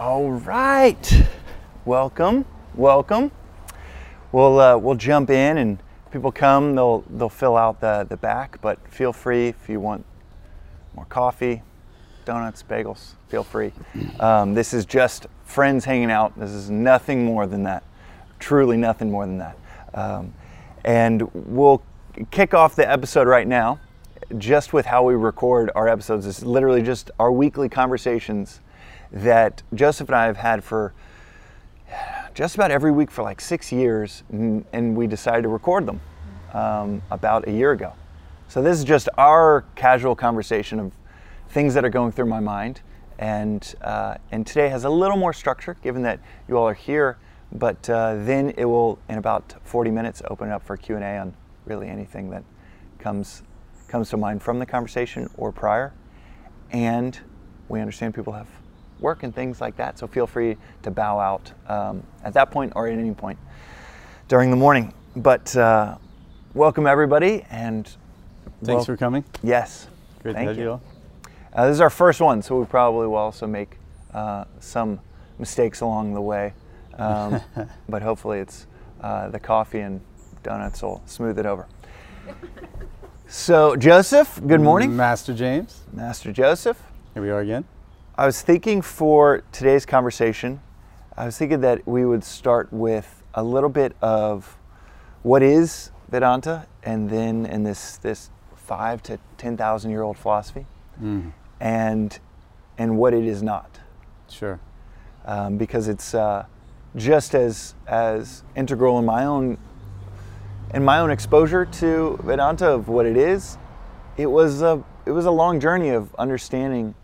All right. Welcome. Welcome. We'll uh, we'll jump in and people come. They'll they'll fill out the the back, but feel free if you want more coffee, donuts, bagels. Feel free. Um, this is just friends hanging out. This is nothing more than that. Truly nothing more than that. Um, and we'll kick off the episode right now, just with how we record our episodes. It's literally just our weekly conversations that Joseph and I have had for just about every week for like six years, and, we decided to record them um, about a year ago. So this is just our casual conversation of things that are going through my mind, and uh, and today has a little more structure, given that you all are here. But uh, then it will, in about 40 minutes, open up for Q and A on really anything that comes comes to mind from the conversation or prior. And we understand people have work and things like that. So feel free to bow out um, at that point or at any point during the morning. But uh, welcome everybody, and Thanks for coming. yes, Great thank to have you. you all. Uh, this is our first one, so we probably will also make uh, some mistakes along the way. Um, but hopefully, it's uh, the coffee and donuts will smooth it over. So, Joseph, good morning. Master James. Master Joseph. Here we are again. I was thinking for today's conversation, I was thinking that we would start with a little bit of what is Vedanta, and then in this this five to ten thousand year old philosophy, Mm, and and what it is not, sure. um, because it's uh, just as as integral in my own in my own exposure to Vedanta of what it is. It was a it was a long journey of understanding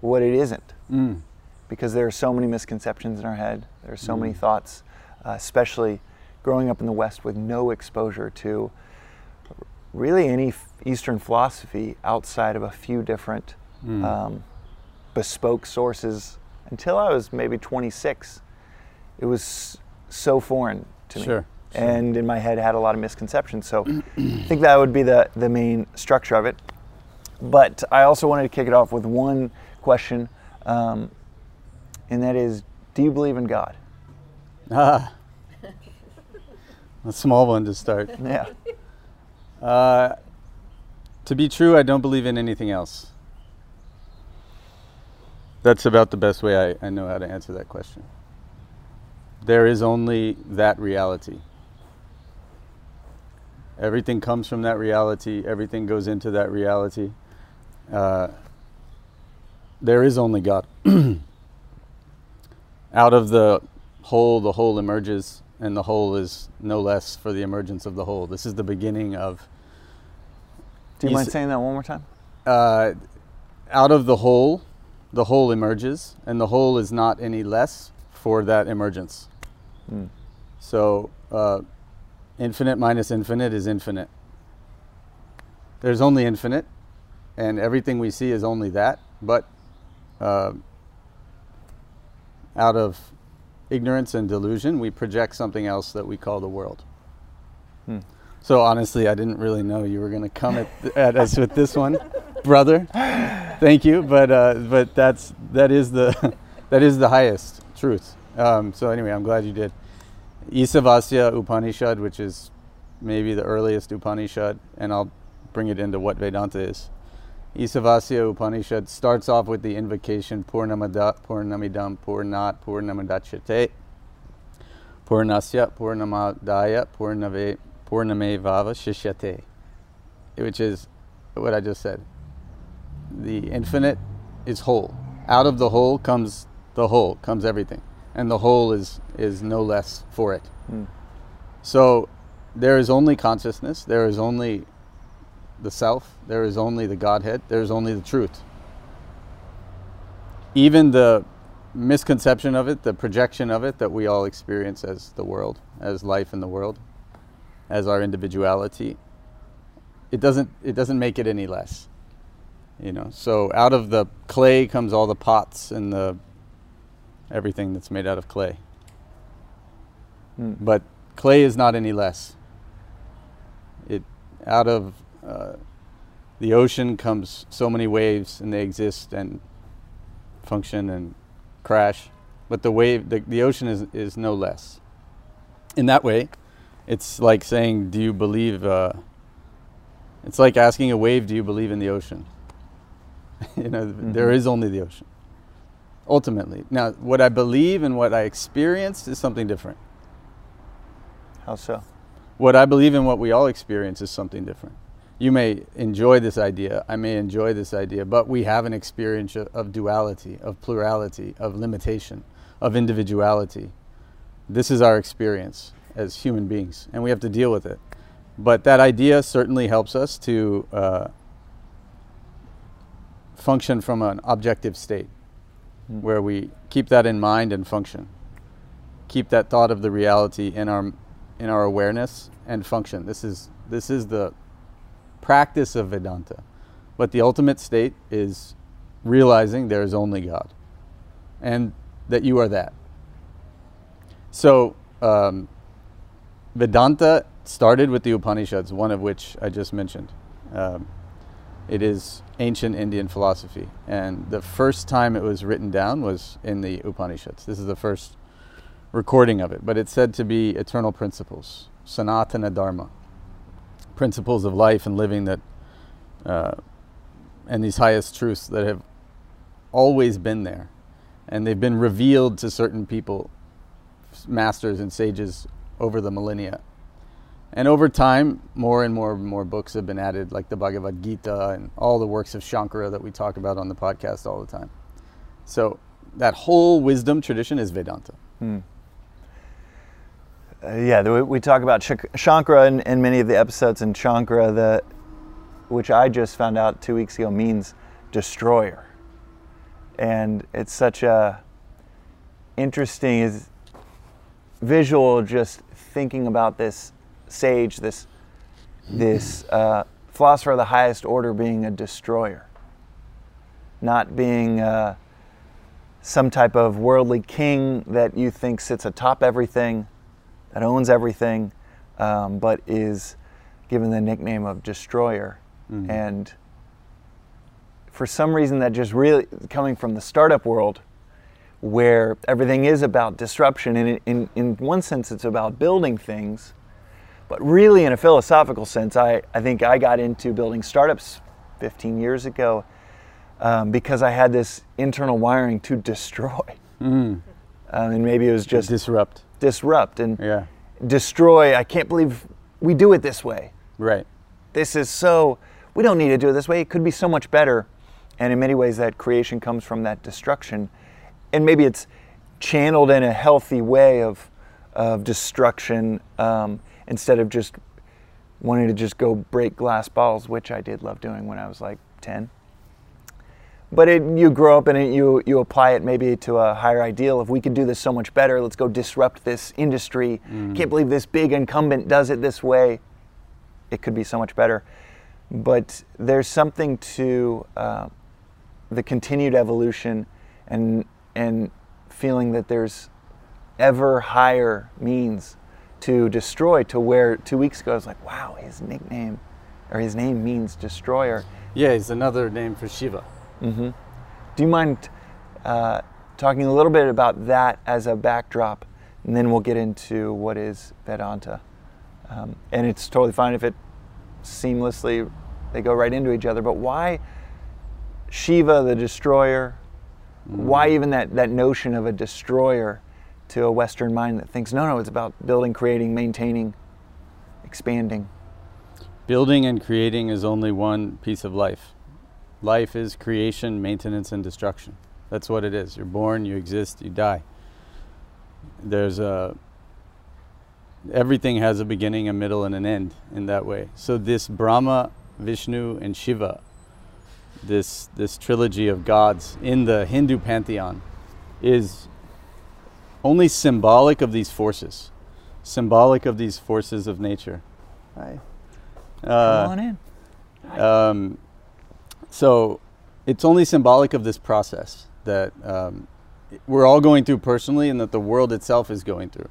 what it isn't Mm, because there are so many misconceptions in our head. There are so many Mm. thoughts, uh, especially growing up in the West with no exposure to really any f- Eastern philosophy outside of a few different Mm. um, bespoke sources. Until I was maybe 26, it was so foreign to me. Sure, sure. And in my head, had a lot of misconceptions. So I think that would be the, the main structure of it. But I also wanted to kick it off with one question, um, and that is Do you believe in God? Ah. A small one to start. Yeah. Uh, to be true, I don't believe in anything else. That's about the best way I, I know how to answer that question. There is only that reality. Everything comes from that reality, everything goes into that reality. Uh, there is only God. Out of the whole, the whole emerges, and the whole is no less for the emergence of the whole. This is the beginning of Do you You mind s- saying that one more time? uh, out of the whole, the whole emerges, and the whole is not any less for that emergence. Mm. So, uh, infinite minus infinite is infinite. There's only infinite, and everything we see is only that. But uh, out of ignorance and delusion, we project something else that we call the world. Hmm. So honestly, I didn't really know you were going to come at, at us with this one, brother. Thank you, but uh, but that's that is the that is the highest truth. Um, so anyway, I'm glad you did. Isavasya Upanishad, which is maybe the earliest Upanishad, and I'll bring it into what Vedanta is. Isavasya Upanishad starts off with the invocation Purnamada Purnamidam Purnat Purnamadachyate Purnasya Purnamadaya Purnave Purnamevava Shishyate, which is what I just said. The infinite is whole. Out of the whole comes the whole, comes everything. And the whole is, is no less for it. Mm. So there is only consciousness, there is only the self, there is only the Godhead, there is only the truth. Even the misconception of it, the projection of it that we all experience as the world, as life in the world, as our individuality, it doesn't it doesn't make it any less. You know, so out of the clay comes all the pots and the everything that's made out of clay. Mm. But clay is not any less. It out of uh, the ocean comes so many waves, and they exist and function and crash. but the wave, the, the ocean is, is no less. In that way, it's like saying, Do you believe? Uh, it's like asking a wave, Do you believe in the ocean? you know, Mm-hmm. there is only the ocean. Ultimately. Now, what I believe and what I experience is something different. How so? What I believe and what we all experience is something different. You may enjoy this idea, I may enjoy this idea, but we have an experience of, duality, of plurality, of limitation, of individuality. This is our experience as human beings, and we have to deal with it. But that idea certainly helps us to uh, function from an objective state Mm. where we keep that in mind and function. Keep that thought of the reality in our in our awareness and function. This is this is the practice of Vedanta. But the ultimate state is realizing there is only God and that you are that. So, um, Vedanta started with the Upanishads, one of which I just mentioned. Um, it is ancient Indian philosophy, and the first time it was written down was in the Upanishads. This is the first recording of it, but it's said to be eternal principles, sanatana dharma, principles of life and living that, uh, and these highest truths that have always been there, and they've been revealed to certain people, masters and sages, over the millennia. And over time, more and more and more books have been added, like the Bhagavad Gita and all the works of Shankara that we talk about on the podcast all the time. So that whole wisdom tradition is Vedanta. Hmm. Uh, yeah, we talk about Shankara in, in many of the episodes, and Shankara, the, which I just found out two weeks ago, means destroyer. And it's such a interesting is visual just thinking about this sage, this this uh, philosopher of the highest order being a destroyer, not being uh, some type of worldly king that you think sits atop everything, that owns everything, um, but is given the nickname of destroyer. Mhm. And for some reason, that just really coming from the startup world, where everything is about disruption, and in, in, in one sense, it's about building things. But really, in a philosophical sense, I, I think I got into building startups 15 years ago um, because I had this internal wiring to destroy. Mm. Um, and maybe it was just disrupt. Disrupt and Yeah, destroy. I can't believe we do it this way. right. This is so, we don't need to do it this way. It could be so much better. And in many ways, that creation comes from that destruction. And maybe it's channeled in a healthy way of, of destruction um, instead of just wanting to just go break glass balls, which I did love doing when I was like 10. But it, you grow up and it, you, you apply it maybe to a higher ideal. If we could do this so much better, let's go disrupt this industry. Can't believe this big incumbent does it this way. It could be so much better. But there's something to uh, the continued evolution and, and feeling that there's ever higher means to destroy to where two weeks ago I was like, wow, his nickname or his name means destroyer. Yeah, it's another name for Shiva. Hmm Do you mind uh, talking a little bit about that as a backdrop, and then we'll get into what is Vedanta? Um, and it's totally fine if it seamlessly they go right into each other. But why Shiva, the destroyer? Why even that that notion of a destroyer to a Western mind that thinks no, no, it's about building, creating, maintaining, expanding. Building and creating is only one piece of life. Life is creation, maintenance, and destruction. That's what it is. You're born, you exist, you die. There's a everything has a beginning, a middle, and an end in that way. So this Brahma, Vishnu, and Shiva, this this trilogy of gods in the Hindu pantheon, is only symbolic of these forces, symbolic of these forces of nature. Hi. Come Uh, on in. um, so it's only symbolic of this process that um, we're all going through personally and that the world itself is going through.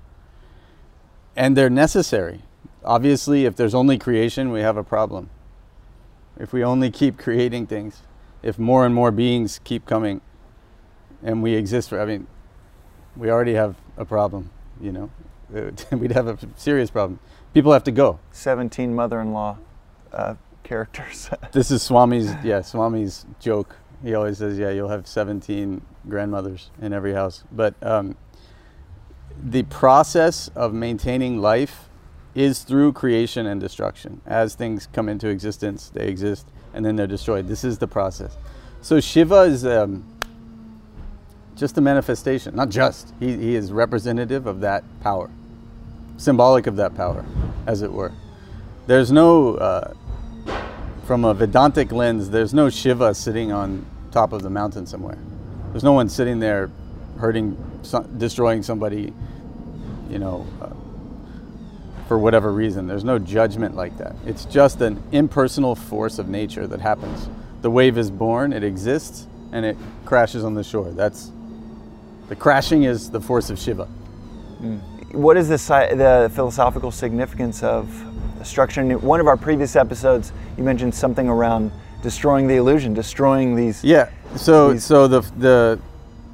And they're necessary. Obviously, if there's only creation, we have a problem. If we only keep creating things, if more and more beings keep coming and we exist for, I mean, we already have a problem. You know, we'd have a serious problem. People have to go. 17 mother-in-law uh, characters. this is Swami's, yeah, Swami's joke. He always says, yeah, you'll have 17 grandmothers in every house. But um, the process of maintaining life is through creation and destruction. As things come into existence, they exist and then they're destroyed. This is the process. So Shiva is um, just a manifestation, not just. He, he is representative of that power, symbolic of that power, as it were. There's no, uh, from a Vedantic lens, there's no Shiva sitting on top of the mountain somewhere. There's no one sitting there hurting, destroying somebody, you know, uh, for whatever reason. There's no judgment like that. It's just an impersonal force of nature that happens. The wave is born, it exists, and it crashes on the shore. That's the crashing is the force of Shiva. Mm. What is the, the philosophical significance of structure? In one of our previous episodes, you mentioned something around destroying the illusion, destroying these. Yeah. So these so the the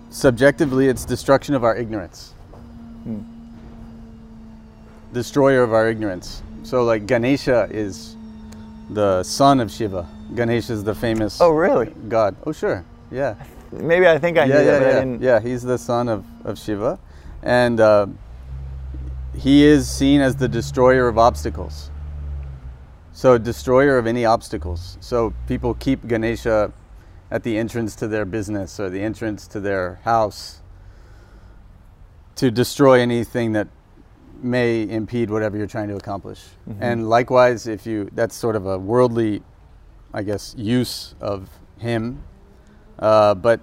subjectively, it's destruction of our ignorance. Hmm. Destroyer of our ignorance. So like Ganesha is the son of Shiva. Ganesha is the famous. Oh really? God. Oh sure. Yeah. Maybe I think I yeah, knew yeah, that, yeah. Yeah, he's the son of, of Shiva. And uh, he is seen as the destroyer of obstacles. So, destroyer of any obstacles. So, people keep Ganesha at the entrance to their business or the entrance to their house to destroy anything that may impede whatever you're trying to accomplish. Mm-hmm. And likewise, if you, that's sort of a worldly, I guess, use of him uh, but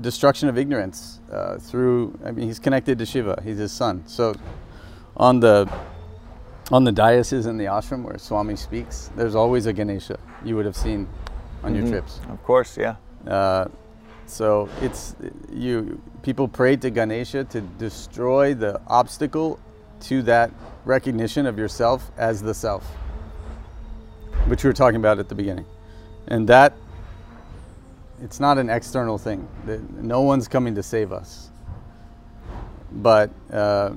destruction of ignorance uh, through, I mean, he's connected to Shiva, he's his son. So on the on the dioceses in the ashram where Swami speaks, there's always a Ganesha you would have seen on mm-hmm. your trips. Of course, yeah. Uh, so it's you. People pray to Ganesha to destroy the obstacle to that recognition of yourself as the self, which we were talking about at the beginning, and that it's not an external thing. No one's coming to save us. But uh,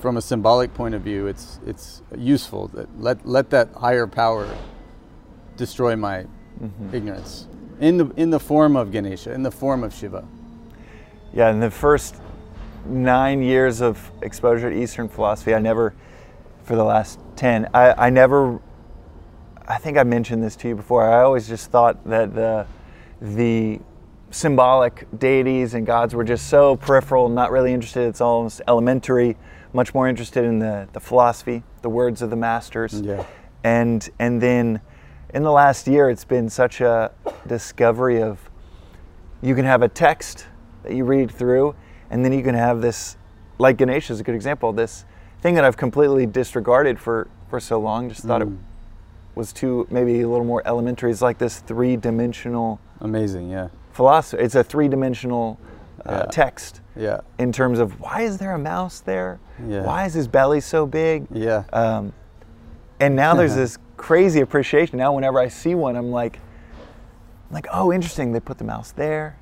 from a symbolic point of view, it's it's useful that let let that higher power destroy my mm-hmm. ignorance in the in the form of Ganesha, in the form of Shiva. Yeah, in the first nine years of exposure to Eastern philosophy, I never, for the last ten, I, I never. I think I mentioned this to you before. I always just thought that the the symbolic deities and gods were just so peripheral, not really interested. It's almost elementary, much more interested in the, the philosophy, the words of the masters. Yeah. And and then in the last year it's been such a discovery of you can have a text that you read through and then you can have this like Ganesha is a good example, this thing that I've completely disregarded for, for so long, just thought mm. it was too maybe a little more elementary. It's like this three dimensional Amazing, yeah. Philosophy. It's a three-dimensional uh, yeah. text. Yeah. In terms of why is there a mouse there? Yeah. Why is his belly so big? Yeah. Um, and now there's this crazy appreciation. Now, whenever I see one, I'm like, I'm like, oh, interesting. They put the mouse there.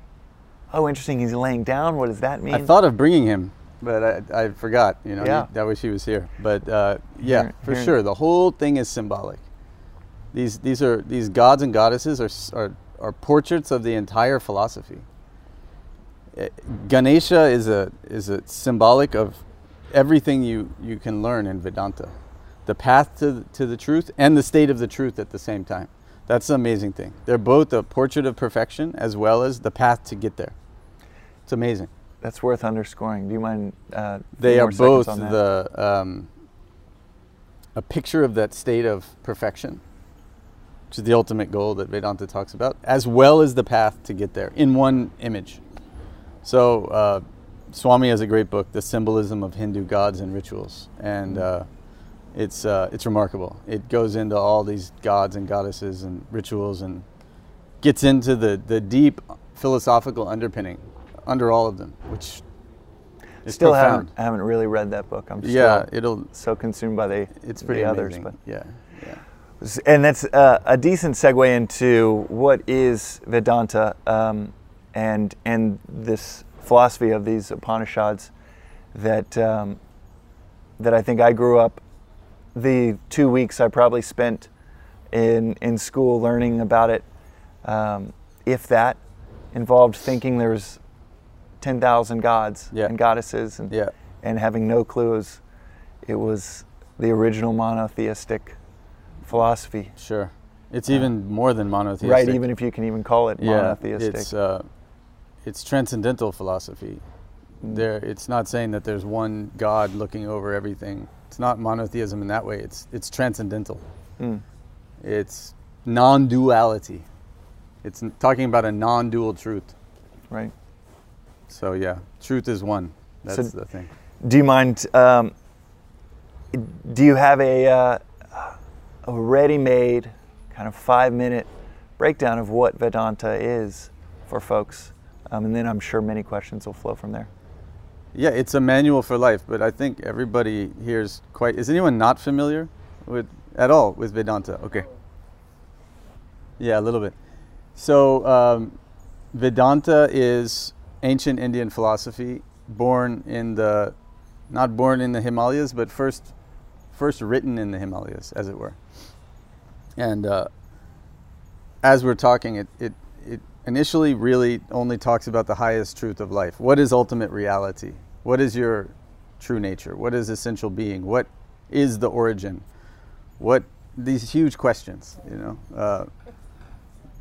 Oh, interesting. He's laying down. What does that mean? I thought of bringing him, but I, I forgot. You know, yeah. He, I wish he was here. But uh, yeah, here, for here. sure, the whole thing is symbolic. These these are these gods and goddesses are are are portraits of the entire philosophy. Ganesha is a is a symbolic of everything you, you can learn in Vedanta, the path to the, to the truth and the state of the truth at the same time. That's the amazing thing. They're both a portrait of perfection as well as the path to get there. It's amazing. That's worth underscoring. Do you mind? Uh, they are both the um, a picture of that state of perfection which is the ultimate goal that Vedanta talks about, as well as the path to get there in one image. So, uh, Swami has a great book, The Symbolism of Hindu Gods and Rituals, and uh, it's uh, it's remarkable. It goes into all these gods and goddesses and rituals and gets into the the deep philosophical underpinning under all of them, which is still profound. haven't haven't really read that book. I'm yeah, it'll so consumed by the it's pretty the others, but yeah, yeah. And that's uh, a decent segue into what is Vedanta um, and and this philosophy of these Upanishads that um, that I think I grew up. The two weeks I probably spent in in school learning about it, um, if that, involved thinking there was ten thousand gods Yeah. and goddesses, and Yeah. and having no clues, it was the original monotheistic philosophy. Sure. It's even more than monotheistic. Right, even if you can even call it yeah, monotheistic. it's uh, it's transcendental philosophy. Mm. There, it's not saying that there's one God looking over everything. It's not monotheism in that way. It's it's transcendental. Mm. It's non-duality. It's talking about a non-dual truth. right. So yeah, truth is one. So- That's the thing. Do you mind? Um, do you have a uh, a ready-made kind of five-minute breakdown of what Vedanta is for folks? Um, and then I'm sure many questions will flow from there. Yeah, it's a manual for life, but I think everybody here is quite. Is anyone not familiar with at all with Vedanta? Okay. Yeah, a little bit. So um, Vedanta is ancient Indian philosophy, born in the, not born in the Himalayas, but first, first written in the Himalayas, as it were. And uh, as we're talking, it, it it initially really only talks about the highest truth of life. What is ultimate reality? What is your true nature? What is essential being? What is the origin? What these huge questions, you know? Uh,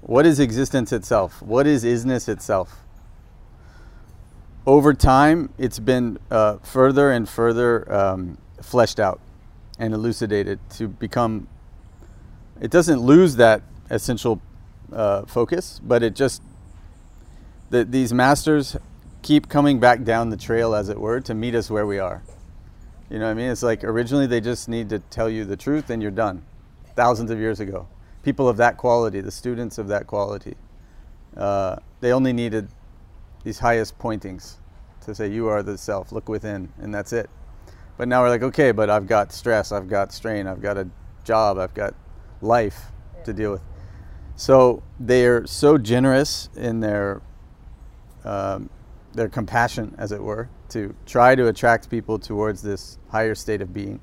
what is existence itself? What is isness itself? Over time, it's been uh, further and further um, fleshed out and elucidated to become. It doesn't lose that essential uh, focus, but it just that these masters keep coming back down the trail, as it were, to meet us where we are. You know what I mean? It's like originally they just need to tell you the truth and you're done. Thousands of years ago, people of that quality, the students of that quality, uh, they only needed these highest pointings to say you are the self. Look within, and that's it. But now we're like, okay, but I've got stress, I've got strain, I've got a job, I've got life to deal with. So they're so generous in their um, their compassion, as it were, to try to attract people towards this higher state of being.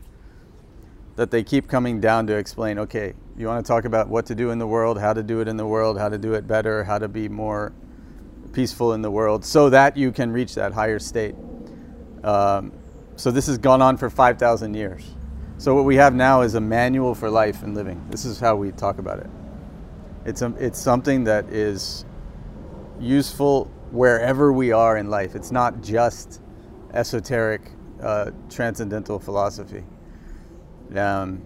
That they keep coming down to explain. Okay, you want to talk about what to do in the world, how to do it in the world, how to do it better, how to be more peaceful in the world, so that you can reach that higher state. Um, so this has gone on for five thousand years. So what we have now is a manual for life and living. This is how we talk about it. It's a, it's something that is useful wherever we are in life. It's not just esoteric, uh, transcendental philosophy. Um,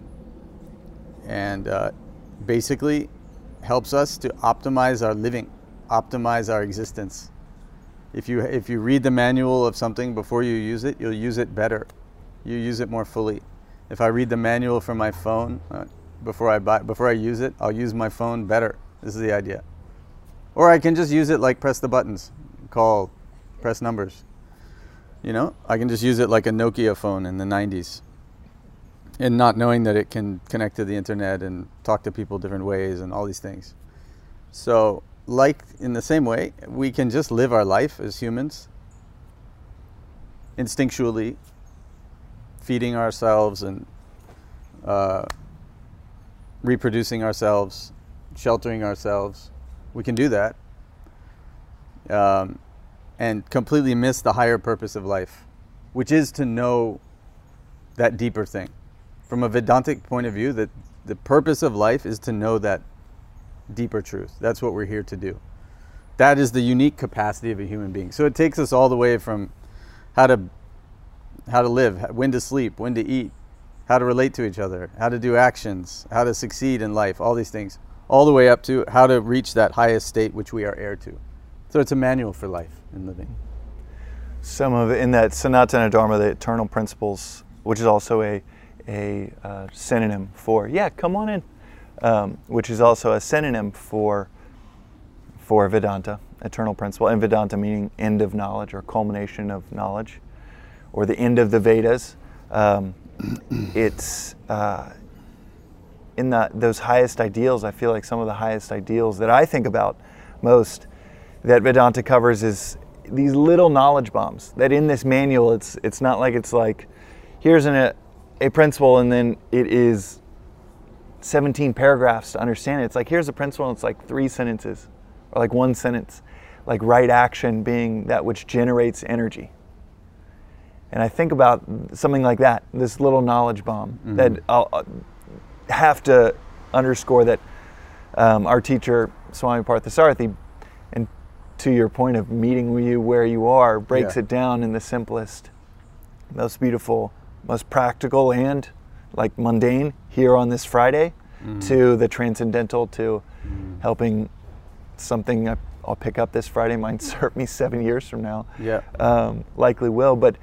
and uh, basically helps us to optimize our living, optimize our existence. If you if you read the manual of something before you use it, you'll use it better. You use it more fully. If I read the manual for my phone uh, before I buy before I use it, I'll use my phone better. This is the idea. Or I can just use it like press the buttons, call, press numbers. You know, I can just use it like a Nokia phone in the 90s. And not knowing that it can connect to the internet and talk to people different ways and all these things. So, like in the same way, we can just live our life as humans instinctually, feeding ourselves and uh, reproducing ourselves, sheltering ourselves. We can do that um, and completely miss the higher purpose of life, which is to know that deeper thing. From a Vedantic point of view, that the purpose of life is to know that deeper truth. That's what we're here to do. That is the unique capacity of a human being. So it takes us all the way from how to how to live, when to sleep, when to eat, how to relate to each other, how to do actions, how to succeed in life, all these things, all the way up to how to reach that highest state which we are heir to. So it's a manual for life and living. Some of in that Sanatana Dharma, the eternal principles, which is also a a uh, synonym for yeah, come on in, um, which is also a synonym for for Vedanta, eternal principle, and Vedanta meaning end of knowledge or culmination of knowledge, or the end of the Vedas. Um, it's uh, in the, those highest ideals. I feel like some of the highest ideals that I think about most that Vedanta covers is these little knowledge bombs that in this manual it's it's not like it's like here's an, a, a principle and then it is 17 paragraphs to understand it. It's like here's a principle and it's like three sentences or like one sentence. Like right action being that which generates energy. And I think about something like that, this little knowledge bomb mm-hmm. that I'll uh, have to underscore that um, our teacher, Swami Parthasarathy, and to your point of meeting you where you are, breaks yeah. it down in the simplest, most beautiful, most practical, and like mundane here on this Friday mm-hmm. to the transcendental to mm-hmm. helping something I, will pick up this Friday might serve me seven years from now. Yeah. Um, likely will. But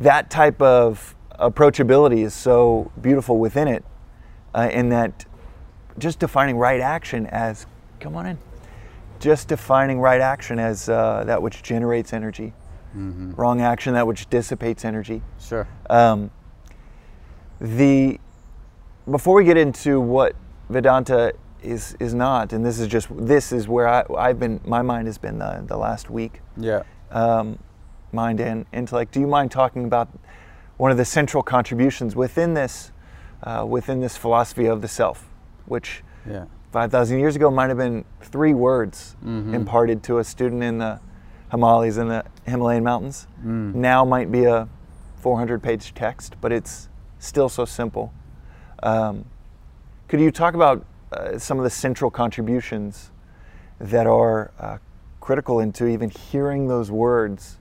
that type of approachability is so beautiful within it, uh, in that just defining right action as, come on in, just defining right action as uh, that which generates energy, mm-hmm. wrong action that which dissipates energy. Sure. Um, the before we get into what Vedanta is is not, and this is just this is where I, I've been. My mind has been the, the last week. Yeah. Um, mind and intellect. Do you mind talking about one of the central contributions within this uh, within this philosophy of the self, which yeah. five thousand years ago might have been three words mm-hmm. imparted to a student in the Himalayas in the Himalayan mountains. Mm. Now might be a 400 page text, but it's still so simple. Um, could you talk about uh, some of the central contributions that are uh, critical into even hearing those words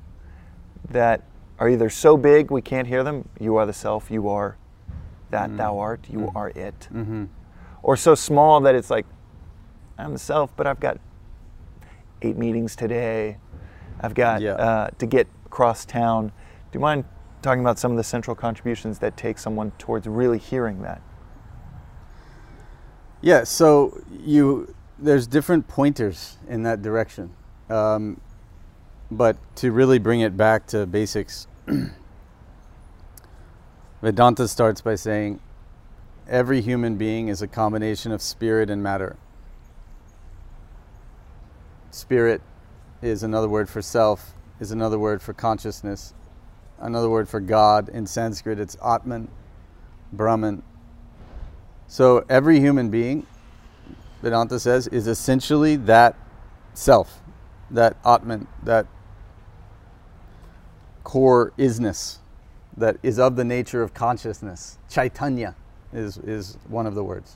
that are either so big we can't hear them you are the self you are that mm thou art you mm are it. Mm-hmm. or so small that it's like i'm the self but i've got eight meetings today. I've got yeah. uh, to get across town. Do you mind talking about some of the central contributions that take someone towards really hearing that? Yeah so you there's different pointers in that direction. Um, but to really bring it back to basics, Vedanta starts by saying every human being is a combination of spirit and matter. Spirit is another word for self, is another word for consciousness, another word for God. In Sanskrit, it's Atman, Brahman. So every human being, Vedanta says, is essentially that self, that Atman, that core isness that is of the nature of consciousness. Chaitanya is, is one of the words.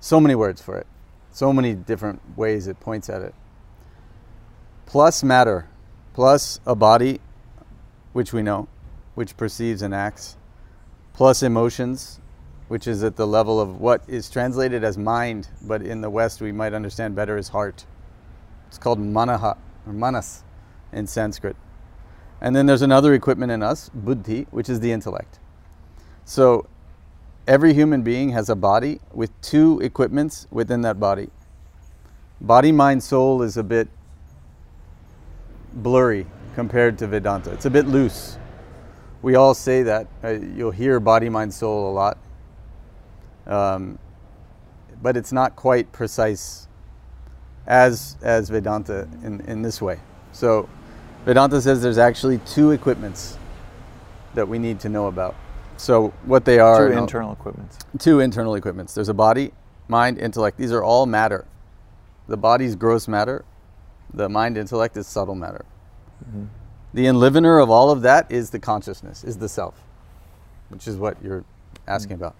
So many words for it, so many different ways it points at it. Plus matter, plus a body, which we know, which perceives and acts, plus emotions, which is at the level of what is translated as mind, but in the West we might understand better as heart. It's called manaha or manas in Sanskrit. And then there's another equipment in us, buddhi, which is the intellect. So every human being has a body with two equipments within that body. Body, mind, soul is a bit blurry compared to Vedanta. It's a bit loose. We all say that. Uh, you'll hear body, mind, soul a lot. Um, but it's not quite precise as, as Vedanta in, in this way. So Vedanta says there's actually two equipments that we need to know about. So what they are two internal equipments. Two internal equipments. There's a body, mind, intellect. These are all matter. The body's gross matter. The mind, intellect is subtle matter. Mm-hmm. The enlivener of all of that is the consciousness, is the self, which is what you're asking mm-hmm. about.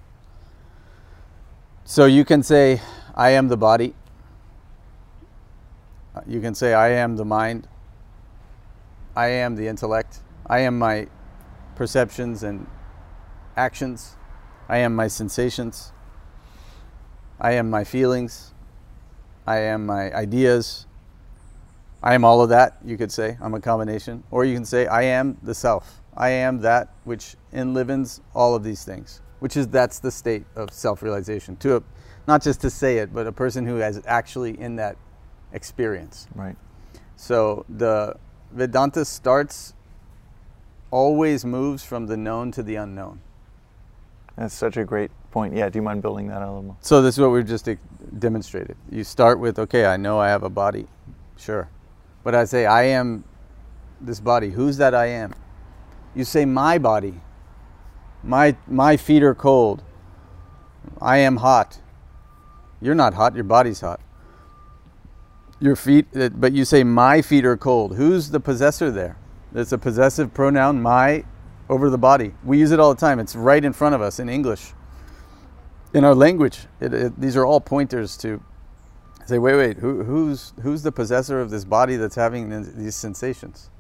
So you can say, I am the body. You can say, I am the mind. I am the intellect. I am my perceptions and actions. I am my sensations. I am my feelings. I am my ideas. I am all of that, you could say. I'm a combination. Or you can say, I am the self. I am that which enlivens all of these things, which is that's the state of self realization. To a, not just to say it, but a person who has actually in that experience. Right. So the Vedanta starts, always moves from the known to the unknown. That's such a great point. Yeah, do you mind building that a little more? So this is what we've just demonstrated. You start with, okay, I know I have a body, sure, but I say I am this body. Who's that I am? You say my body. My my feet are cold. I am hot. You're not hot, your body's hot. Your feet uh, but you say my feet are cold. Who's the possessor there? It's a possessive pronoun my over the body. We use it all the time. It's right in front of us in English. In our language, it, it, these are all pointers to say, wait, wait, who, who's who's the possessor of this body that's having these sensations?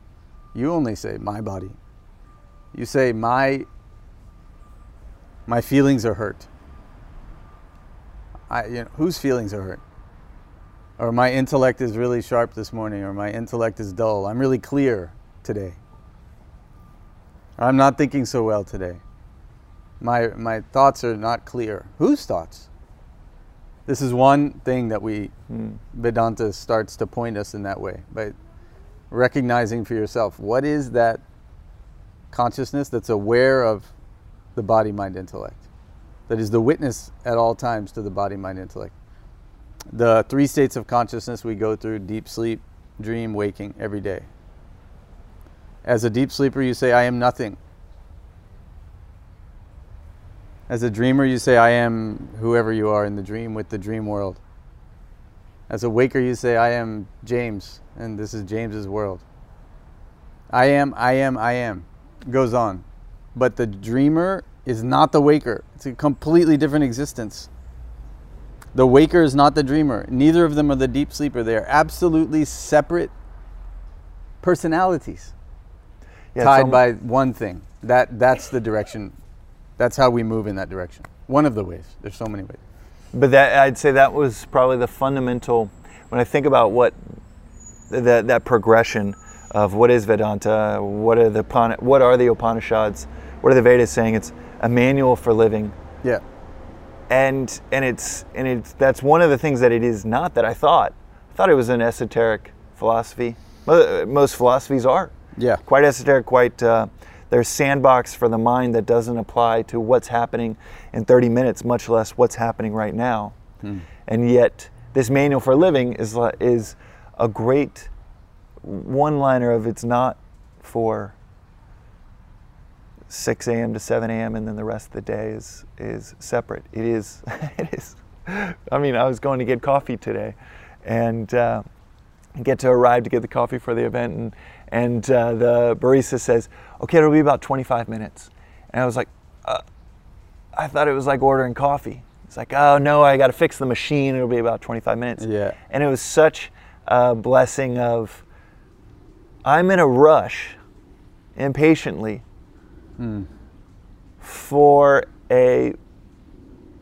You only say my body. You say my my feelings are hurt. I, you know, whose feelings are hurt? Or my intellect is really sharp this morning, or my intellect is dull. I'm really clear today. Or I'm not thinking so well today. My my thoughts are not clear. Whose thoughts? This is one thing that we Mm. Vedanta starts to point us in that way by recognizing for yourself what is that consciousness that's aware of the body mind intellect that is the witness at all times to the body mind intellect the three states of consciousness we go through deep sleep dream waking every day as a deep sleeper you say i am nothing as a dreamer you say i am whoever you are in the dream with the dream world as a waker, you say, I am James, and this is James's world. I am, I am, I am. Goes on. But the dreamer is not the waker, it's a completely different existence. The waker is not the dreamer. Neither of them are the deep sleeper. They are absolutely separate personalities Yeah, tied almo- by one thing. That, that's the direction. That's how we move in that direction. One of the ways. There's so many ways. But that I'd say that was probably the fundamental. When I think about what that that progression of what is Vedanta, what are the what are the Upanishads, what are the Vedas saying? It's a manual for living, Yeah. And and it's and it's that's one of the things that it is not that I thought. I thought it was an esoteric philosophy. Most philosophies are Yeah. quite esoteric, quite. Uh, there's sandbox for the mind that doesn't apply to what's happening in 30 minutes, much less what's happening right now. And yet, this manual for living is is a great one-liner of it's not for 6 a.m. to 7 a.m. and then the rest of the day is is separate. It is. it is. I mean, I was going to get coffee today, and. Uh, get to arrive to get the coffee for the event and and uh, the barista says okay it'll be about 25 minutes and i was like uh, i thought it was like ordering coffee it's like oh no i got to fix the machine it'll be about 25 minutes Yeah. and it was such a blessing of i'm in a rush impatiently for a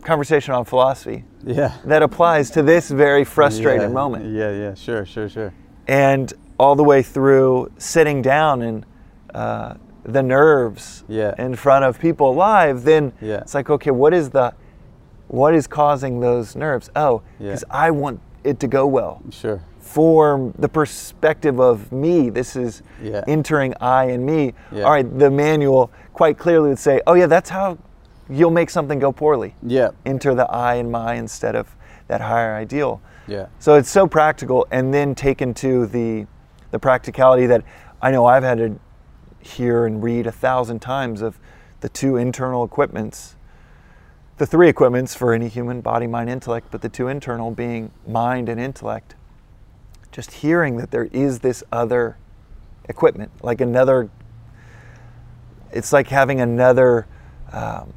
conversation on philosophy Yeah. that applies to this very frustrated yeah, moment Yeah, yeah, sure, sure, sure. and all the way through sitting down and uh, the nerves Yeah. in front of people live, then Yeah. it's like, okay, what is the, what is causing those nerves? Oh, because I want it to go well. Sure. For the perspective of me, this is Yeah. entering I and me. Yeah. All right, the manual quite clearly would say, oh yeah, that's how you'll make something go poorly. Yeah. Enter the I and my instead of that higher ideal. Yeah. So it's so practical, and then taken to the the practicality that I know I've had to hear and read a thousand times of the two internal equipments, the three equipments for any human body, mind, intellect, but the two internal being mind and intellect. Just hearing that there is this other equipment, like another. It's like having another. Um,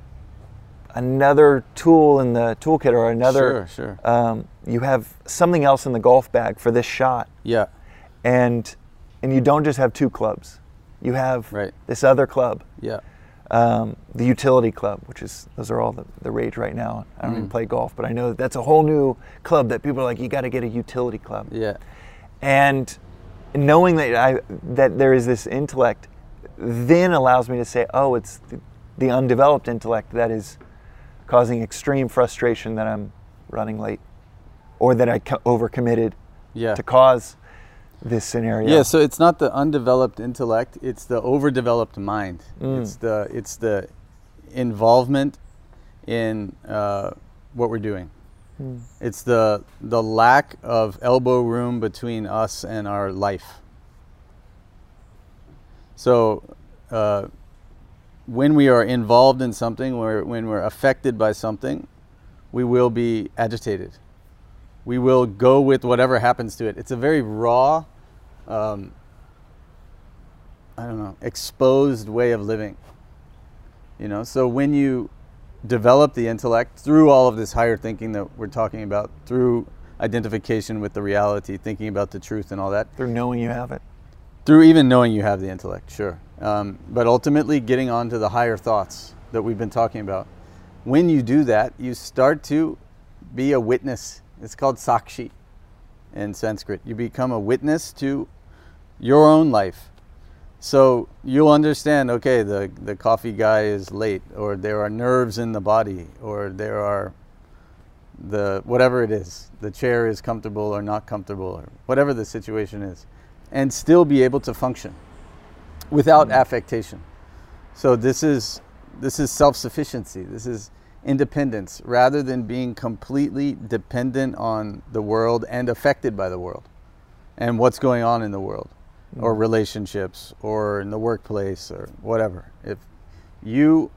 another tool in the toolkit or another Sure, sure. um, you have something else in the golf bag for this shot Yeah. and and you don't just have two clubs you have Right. this other club Yeah. um, the utility club which is those are all the, the rage right now i don't even Mm. play golf but i know that that's a whole new club that people are like you got to get a utility club Yeah. And knowing that I that there is this intellect then allows me to say, oh, it's the, the undeveloped intellect that is causing extreme frustration that I'm running late, or that I co- overcommitted Yeah. to cause this scenario. Yeah, so it's not the undeveloped intellect; it's the overdeveloped mind. Mm. It's the it's the involvement in uh, what we're doing. Mm. It's the the lack of elbow room between us and our life. So, uh, when we are involved in something, or when we're affected by something, we will be agitated. We will go with whatever happens to it. It's a very raw, um, I don't know, exposed way of living. You know, so when you develop the intellect through all of this higher thinking that we're talking about, through identification with the reality, thinking about the truth and all that, Through knowing you have it. through even knowing you have the intellect, sure. Um, but ultimately, getting on to the higher thoughts that we've been talking about. When you do that, you start to be a witness. It's called sakshi in Sanskrit. You become a witness to your own life. So you'll understand okay, the, the coffee guy is late, or there are nerves in the body, or there are the whatever it is, the chair is comfortable or not comfortable, or whatever the situation is, and still be able to function without mm-hmm. affectation. So this is this is self-sufficiency. This is independence rather than being completely dependent on the world and affected by the world and what's going on in the world Mm. or relationships or in the workplace or whatever. If you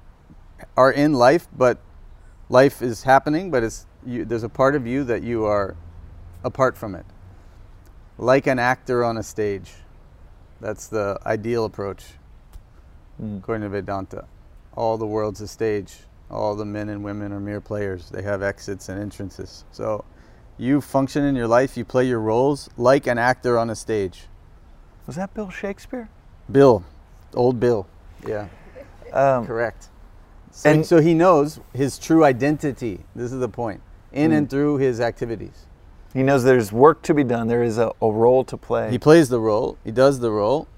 are in life but life is happening but it's you, there's a part of you that you are apart from it. Like an actor on a stage. That's the ideal approach mm. according to Vedanta. All the world's a stage. All the men and women are mere players. They have exits and entrances. So you function in your life, you play your roles like an actor on a stage. Was that Bill Shakespeare? Bill, old Bill. Yeah, Um, correct. So, And- so he knows his true identity. This is the point. In and through his activities. he knows there's work to be done. There is a, a role to play. He plays the role, he does the role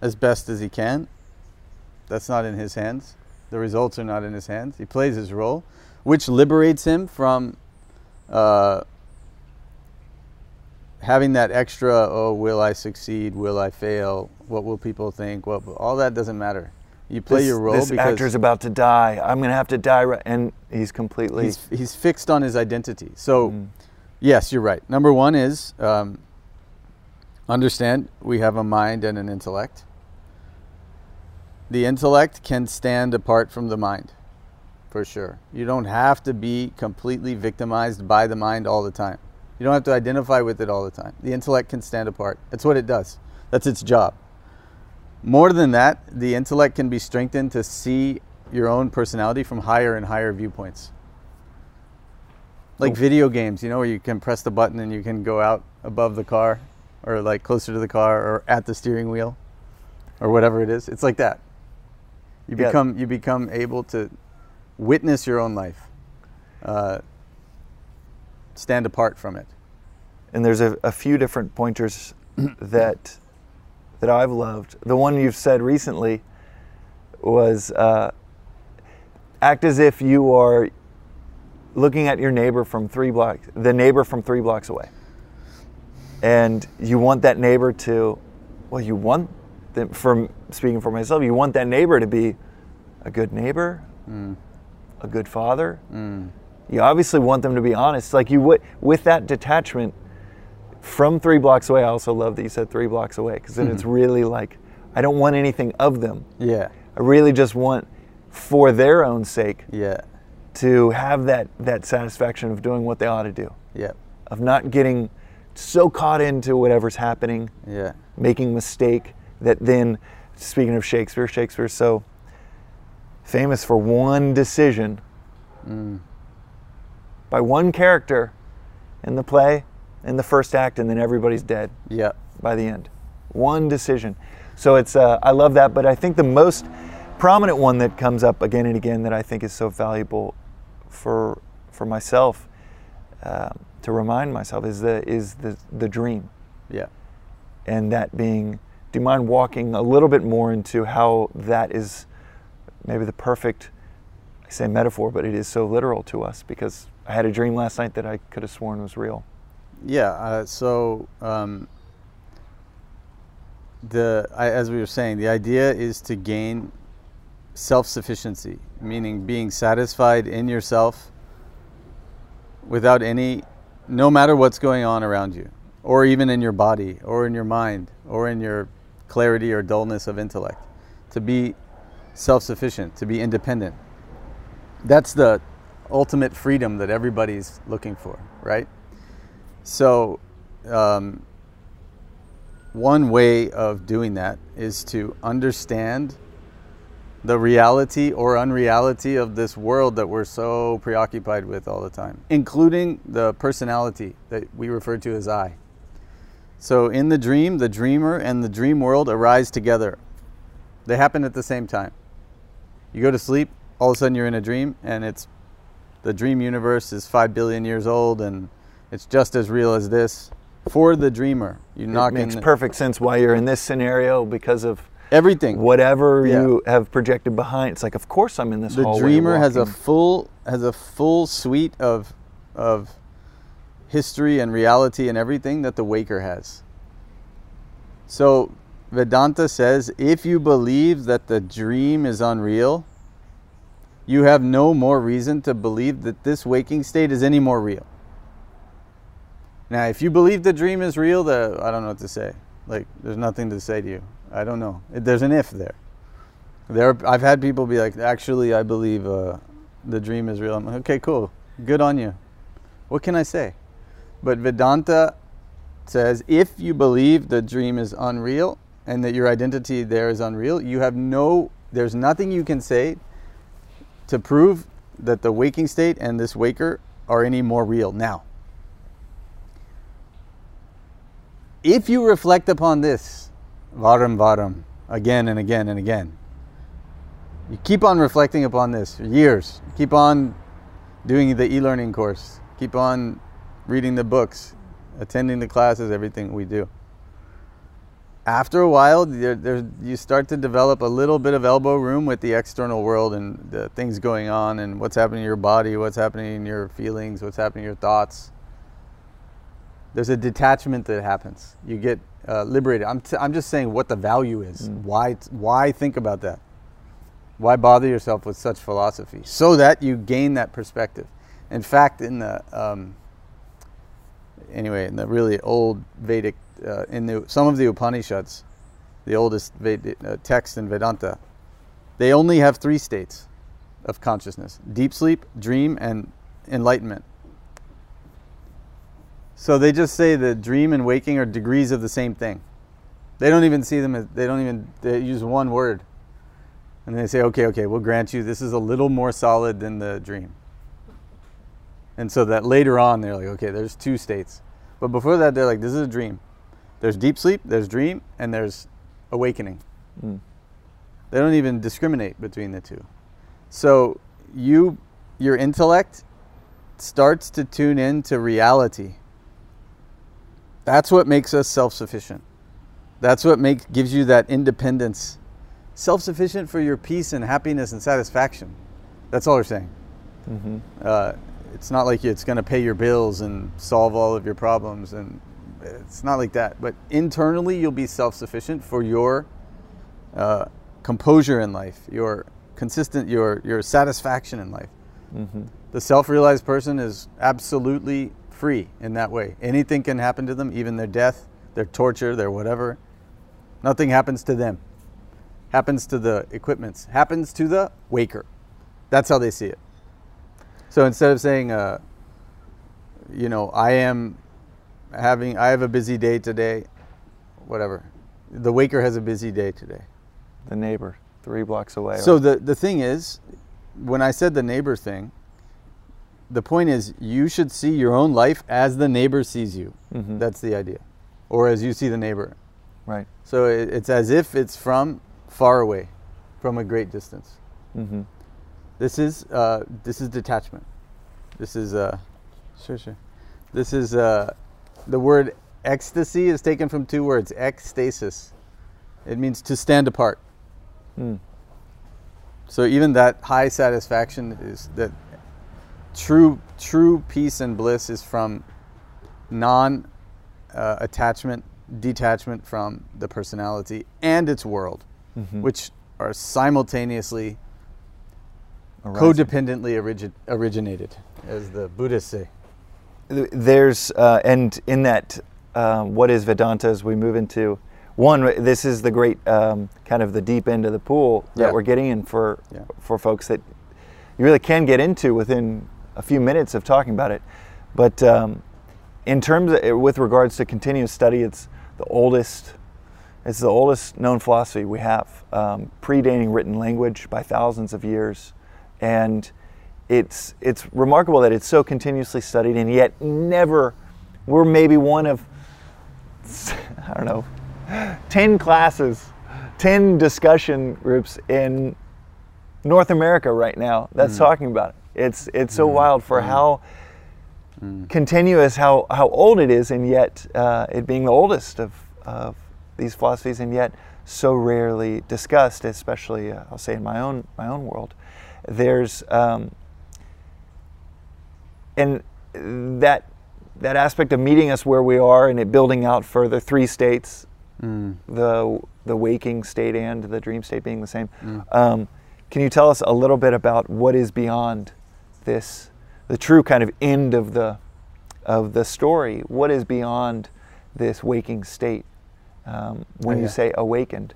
as best as he can. That's not in his hands. The results are not in his hands. He plays his role, which liberates him from uh, having that extra, oh, will I succeed? Will I fail? What will people think? What all that doesn't matter. You play this, your role this because actor's about to die. I'm gonna have to die, right, and he's completely. he's, he's fixed on his identity. So, Mm. yes, you're right. Number one is um, understand we have a mind and an intellect. The intellect can stand apart from the mind, for sure. You don't have to be completely victimized by the mind all the time. You don't have to identify with it all the time. The intellect can stand apart. That's what it does, that's its job. More than that, the intellect can be strengthened to see your own personality from higher and higher viewpoints. Like Oh. video games, you know, where you can press the button and you can go out above the car or like closer to the car or at the steering wheel or whatever it is. It's like that. You Yeah. become you become able to witness your own life, uh, stand apart from it. and there's a, a few different pointers that that I've loved. The one you've said recently was uh, act as if you are looking at your neighbor from three blocks, the neighbor from three blocks away, and you want that neighbor to, well, you want them from speaking for myself, you want that neighbor to be a good neighbor, a good father. You obviously want them to be honest. Like you would with that detachment from three blocks away. I also love that you said three blocks away because then it's mm-hmm. really like I don't want anything of them. Yeah, I really just want for their own sake yeah, to have that that satisfaction of doing what they ought to do, yeah, of not getting so caught into whatever's happening, yeah, making mistake that then speaking of Shakespeare, Shakespeare's so famous for one decision mm. By one character in the play in the first act and then everybody's dead yeah. by the end one decision so it's uh, i love that but i think the most prominent one that comes up again and again that i think is so valuable for for myself um, to remind myself is the is the the dream Yeah. and that being do you mind walking a little bit more into how that is maybe the perfect i say metaphor but it is so literal to us because i had a dream last night that i could have sworn was real Yeah. Uh, so um, the I, as we were saying, the idea is to gain self-sufficiency, meaning being satisfied in yourself without any, no matter what's going on around you, or even in your body, or in your mind, or in your clarity or dullness of intellect, to be self sufficient, to be independent. That's the ultimate freedom that everybody's looking for, right? So, um, one way of doing that is to understand the reality or unreality of this world that we're so preoccupied with all the time, including the personality that we refer to as I. So, in the dream, the dreamer and the dream world arise together. They happen at the same time. You go to sleep, all of a sudden you're in a dream, and it's the dream universe is five billion years old, and it's just as real as this. For the dreamer, you knock it makes in perfect sense why you're in this scenario because of everything. whatever Yeah. you have projected behind. It's like, of course, I'm in this. the dreamer has a full has a full suite of of history and reality and everything that the waker has. So Vedanta says if you believe that the dream is unreal, you have no more reason to believe that this waking state is any more real. Now, if you believe the dream is real, the I don't know what to say. Like, there's nothing to say to you. I don't know. There's an if there. There, I've had people be like, actually, I believe uh, the dream is real. I'm like, okay, cool, good on you. What can I say? But Vedanta says if you believe the dream is unreal and that your identity there is unreal, you have no, there's nothing you can say to prove that the waking state and this waker are any more real now. If you reflect upon this, varam varam, again and again and again, you keep on reflecting upon this for years. Keep on doing the e-learning course. Keep on reading the books, attending the classes, everything we do. After a while, there, there, you start to develop a little bit of elbow room with the external world and the things going on and what's happening in your body, what's happening in your feelings, what's happening in your thoughts. There's a detachment that happens. You get uh, liberated. I'm, t- I'm just saying what the value is. Why, why think about that? Why bother yourself with such philosophy? So that you gain that perspective. In fact, in the um, anyway, in the really old Vedic, uh, in the, some of the Upanishads, the oldest Vedic, uh, text in Vedanta, they only have three states of consciousness: deep sleep, dream, and enlightenment. So they just say that dream and waking are degrees of the same thing. They don't even see them as they don't even they use one word. And they say, okay, okay, we'll grant you this is a little more solid than the dream. And so that later on they're like, okay, there's two states. But before that they're like, this is a dream. There's deep sleep, there's dream, and there's awakening. Mm. They don't even discriminate between the two. So you your intellect starts to tune in to reality. That's what makes us self-sufficient. That's what makes gives you that independence. Self-sufficient for your peace and happiness and satisfaction. That's all we're saying. hmm Uh, it's not like it's going to pay your bills and solve all of your problems, and it's not like that. But internally, you'll be self-sufficient for your uh, composure in life, your consistent, your your satisfaction in life. hmm The self-realized person is absolutely free in that way. Anything can happen to them, even their death, their torture, their whatever. Nothing happens to them. Happens to the equipments. Happens to the waker. That's how they see it. So instead of saying, uh, you know, I am having, I have a busy day today, whatever. The waker has a busy day today. The neighbor, three blocks away. So the, the thing is, when I said the neighbor thing, the point is you should see your own life as the neighbor sees you. Mhm. That's the idea. Or as you see the neighbor. right. So it, it's as if it's from far away, from a great distance. hmm This is uh, this is detachment. This is uh, sure sure. This is uh, the word ecstasy is taken from two words: ecstasis. It means to stand apart. Mm. So even that high satisfaction is that true true peace and bliss is from non uh, attachment, detachment from the personality and its world, Mhm. which are simultaneously Arising. codependently origi- originated, as the Buddhists say. There's uh, and in that uh, what is Vedanta as we move into one, this is the great um, kind of the deep end of the pool that Yeah. we're getting in for Yeah. for folks that you really can get into within a few minutes of talking about it. But um, in terms of, with regards to continuous study, it's the oldest. It's the oldest known philosophy we have, um, predating written language by thousands of years, and it's it's remarkable that it's so continuously studied and yet never. We're maybe one of I don't know, 10 classes, 10 discussion groups in North America right now that's talking about it. It's, it's so wild for how continuous, how, how old it is, and yet uh, it being the oldest of, of these philosophies, and yet so rarely discussed, especially, uh, I'll say, in my own, my own world. There's, um, and that that aspect of meeting us where we are and it building out further three states Mm. the the waking state and the dream state being the same um, can you tell us a little bit about what is beyond this the true kind of end of the of the story what is beyond this waking state um, when Oh, you say awakened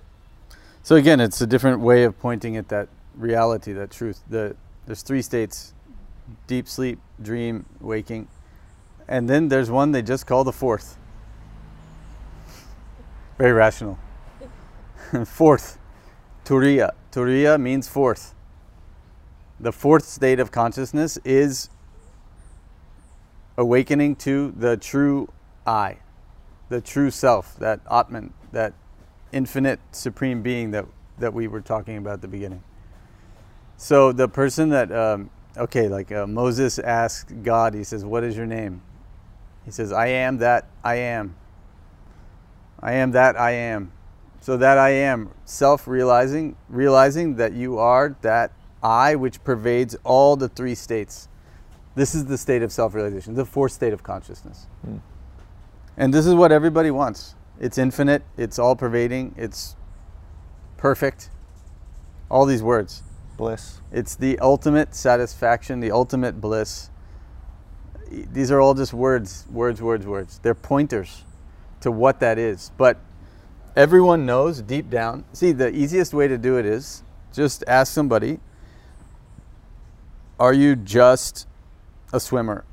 So again, it's a different way of pointing at that reality, that truth. The, there's three states: deep sleep, dream, waking, and then there's one they just call the fourth. Very rational. fourth, turiya. Turiya means fourth. The fourth state of consciousness is awakening to the true I, the true self, that Atman, that infinite supreme being that, that we were talking about at the beginning. So the person that, um, okay, like uh, Moses asked God, he says, What is your name? He says, I am that I am. I am that I am. So that I am, self realizing, realizing that you are that I which pervades all the three states. This is the state of self realization, the fourth state of consciousness. And this is what everybody wants. It's infinite, it's all pervading, it's perfect. All these words. Bliss It's the ultimate satisfaction, the ultimate bliss. These are all just words, words, words, words. They're pointers to what that is. But everyone knows deep down. See, the easiest way to do it is just ask somebody Are you just a swimmer?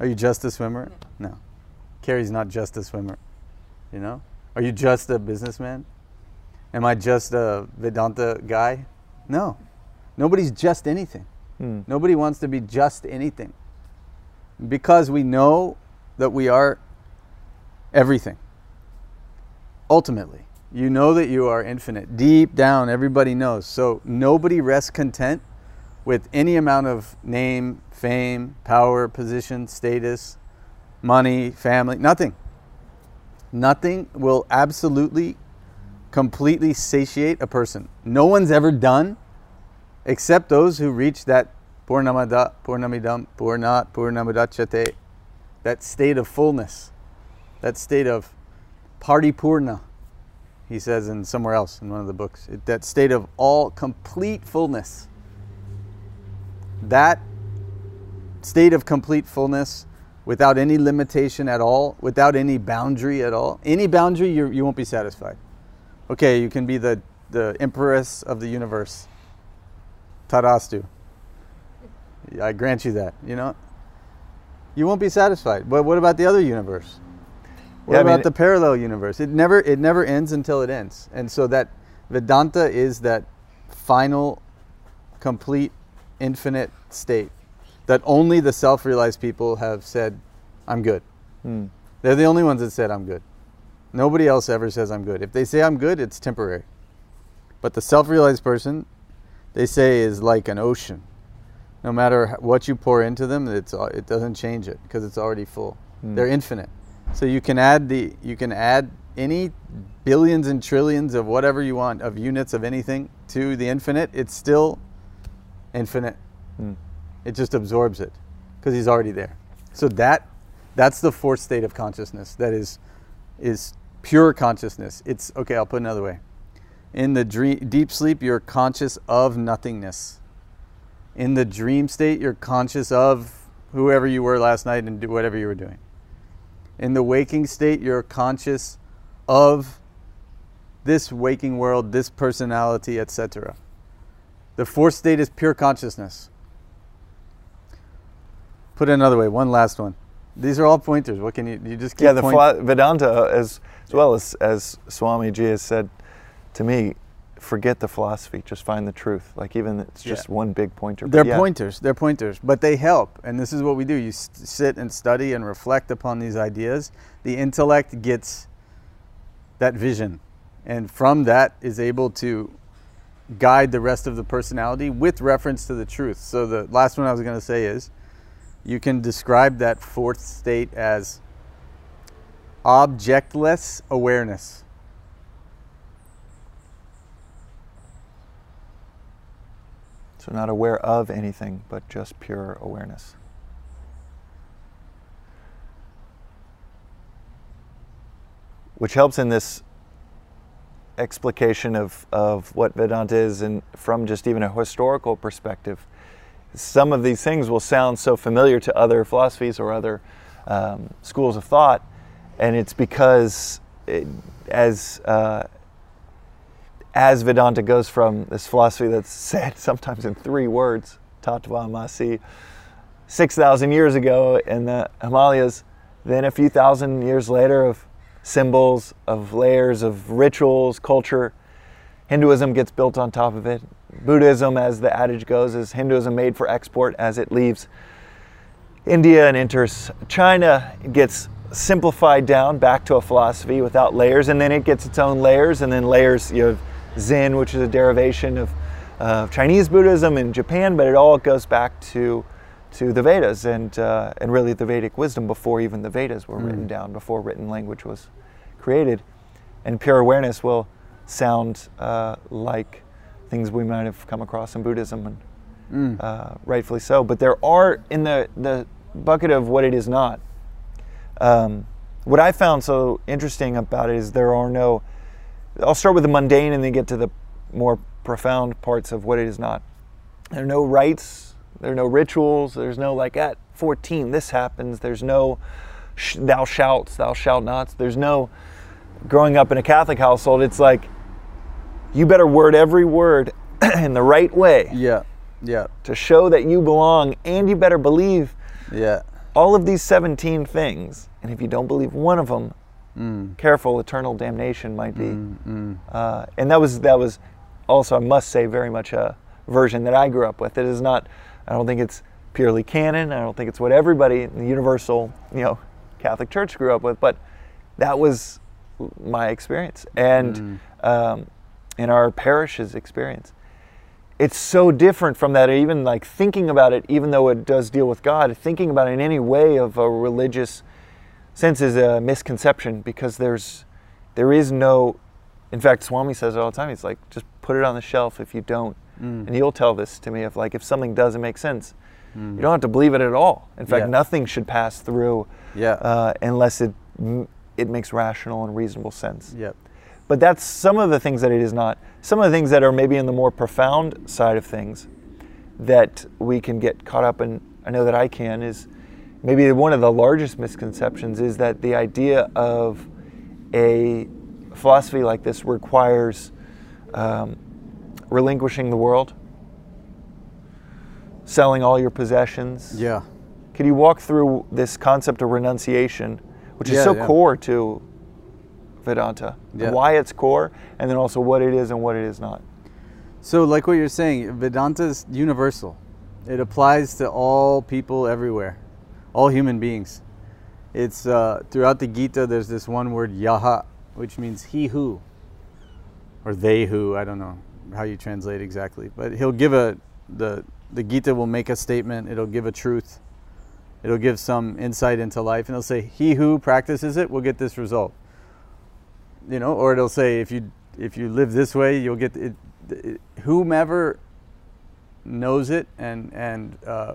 Are you just a swimmer? No. Carrie's not just a swimmer. You know? Are you just a businessman? Am I just a Vedanta guy? No. Nobody's just anything. Hmm. Nobody wants to be just anything. Because we know that we are everything. Ultimately, you know that you are infinite. Deep down, everybody knows. So nobody rests content with any amount of name, fame, power, position, status, money, family, nothing. Nothing will absolutely, completely satiate a person. No one's ever done except those who reach that Purnamada, Purnamidam, Purnat, Purnamadachate, that state of fullness, that state of Partipurna, he says in somewhere else in one of the books. It, that state of all complete fullness. That state of complete fullness without any limitation at all, without any boundary at all. Any boundary, you, you won't be satisfied. Okay, you can be the, the empress of the universe. Tathastu. I grant you that, you know? You won't be satisfied. But what about the other universe? What Yeah, I about mean- the parallel universe? It never it never ends until it ends. And so that Vedanta is that final complete infinite state that only the self-realized people have said I'm good. Hmm. They're the only ones that said I'm good. Nobody else ever says I'm good. If they say I'm good, it's temporary. But the self-realized person, they say is like an ocean. No matter what you pour into them, it's it doesn't change it because it's already full. Hmm. They're infinite. So you can add the you can add any billions and trillions of whatever you want of units of anything to the infinite. It's still infinite. Hmm. It just absorbs it because he's already there. So that that's the fourth state of consciousness. That is is pure consciousness. It's okay. I'll put it another way. In the dream, deep sleep, you're conscious of nothingness. In the dream state, you're conscious of whoever you were last night and do whatever you were doing. In the waking state, you're conscious of this waking world, this personality, etc. The fourth state is pure consciousness. Put it another way, one last one. These are all pointers. What can you you just keep yeah, the point- Vedanta, as as well as as Swami Ji has said to me, forget the philosophy, just find the truth. Like even it's just Yeah. one big pointer. They're yeah. pointers. They're pointers, but they help. And this is what we do. You sit and study and reflect upon these ideas. The intellect gets that vision, and from that is able to guide the rest of the personality with reference to the truth. So the last one I was going to say is you can describe that fourth state as objectless awareness. So not aware of anything, but just pure awareness. Which helps in this explication of, of what Vedanta is and from just even a historical perspective. Some of these things will sound so familiar to other philosophies or other um, schools of thought, and it's because it, as uh, as Vedanta goes from this philosophy that's said sometimes in three words, Tat Tvam Asi, 6,000 years ago in the Himalayas, then a few thousand years later of symbols, of layers, of rituals, culture. Hinduism gets built on top of it. Buddhism, as the adage goes, is Hinduism made for export as it leaves India and enters China. Gets simplified down back to a philosophy without layers, and then it gets its own layers, and then layers. You have Zen, which is a derivation of uh, Chinese Buddhism in Japan, but it all goes back to to the Vedas and uh, and really the Vedic wisdom before even the Vedas were written down, before written language was created, and pure awareness will sound uh, like things we might have come across in Buddhism and Mm. uh, rightfully so. But there are in the the bucket of what it is not. Um, what I found so interesting about it is there are no. I'll start with the mundane and then get to the more profound parts of what it is not. There are no rites. There are no rituals. There's no like at 14 this happens. There's no sh- thou shalt, thou shalt nots. There's no growing up in a Catholic household. It's like you better word every word in the right way Yeah, yeah, to show that you belong, and you better believe yeah. All of these 17 things. And if you don't believe one of them, Mm. careful, eternal damnation might be. Mm, mm. Uh, and that was that was also, I must say, very much a version that I grew up with. It is not. I don't think it's purely canon. I don't think it's what everybody in the universal, you know, Catholic Church grew up with. But that was my experience, and um, in our parish's experience. It's so different from that. Even like thinking about it, even though it does deal with God, thinking about it in any way of a religious sense is a misconception because there's there is no in fact swami says it all the time he's like just put it on the shelf if you don't Mm. and he'll tell this to me if like if something doesn't make sense you don't have to believe it at all in fact Yeah. nothing should pass through Yeah. uh, unless it it makes rational and reasonable sense Yep. But that's some of the things that it is not some of the things that are maybe in the more profound side of things that we can get caught up in i know that i can is maybe one of the largest misconceptions is that the idea of a philosophy like this requires um, relinquishing the world selling all your possessions Yeah. could you walk through this concept of renunciation which is so yeah. core to vedanta Yeah. why it's core and then also what it is and what it is not So, like what you're saying, Vedanta is universal. It applies to all people everywhere, all human beings. It's uh, throughout the Gita. There's this one word Yaha, which means he who, or they who. I don't know how you translate exactly, but he'll give a the the Gita will make a statement. It'll give a truth. It'll give some insight into life, and it'll say, "He who practices it will get this result." You know, or it'll say, "If you if you live this way, you'll get it." it whomever knows it and and uh,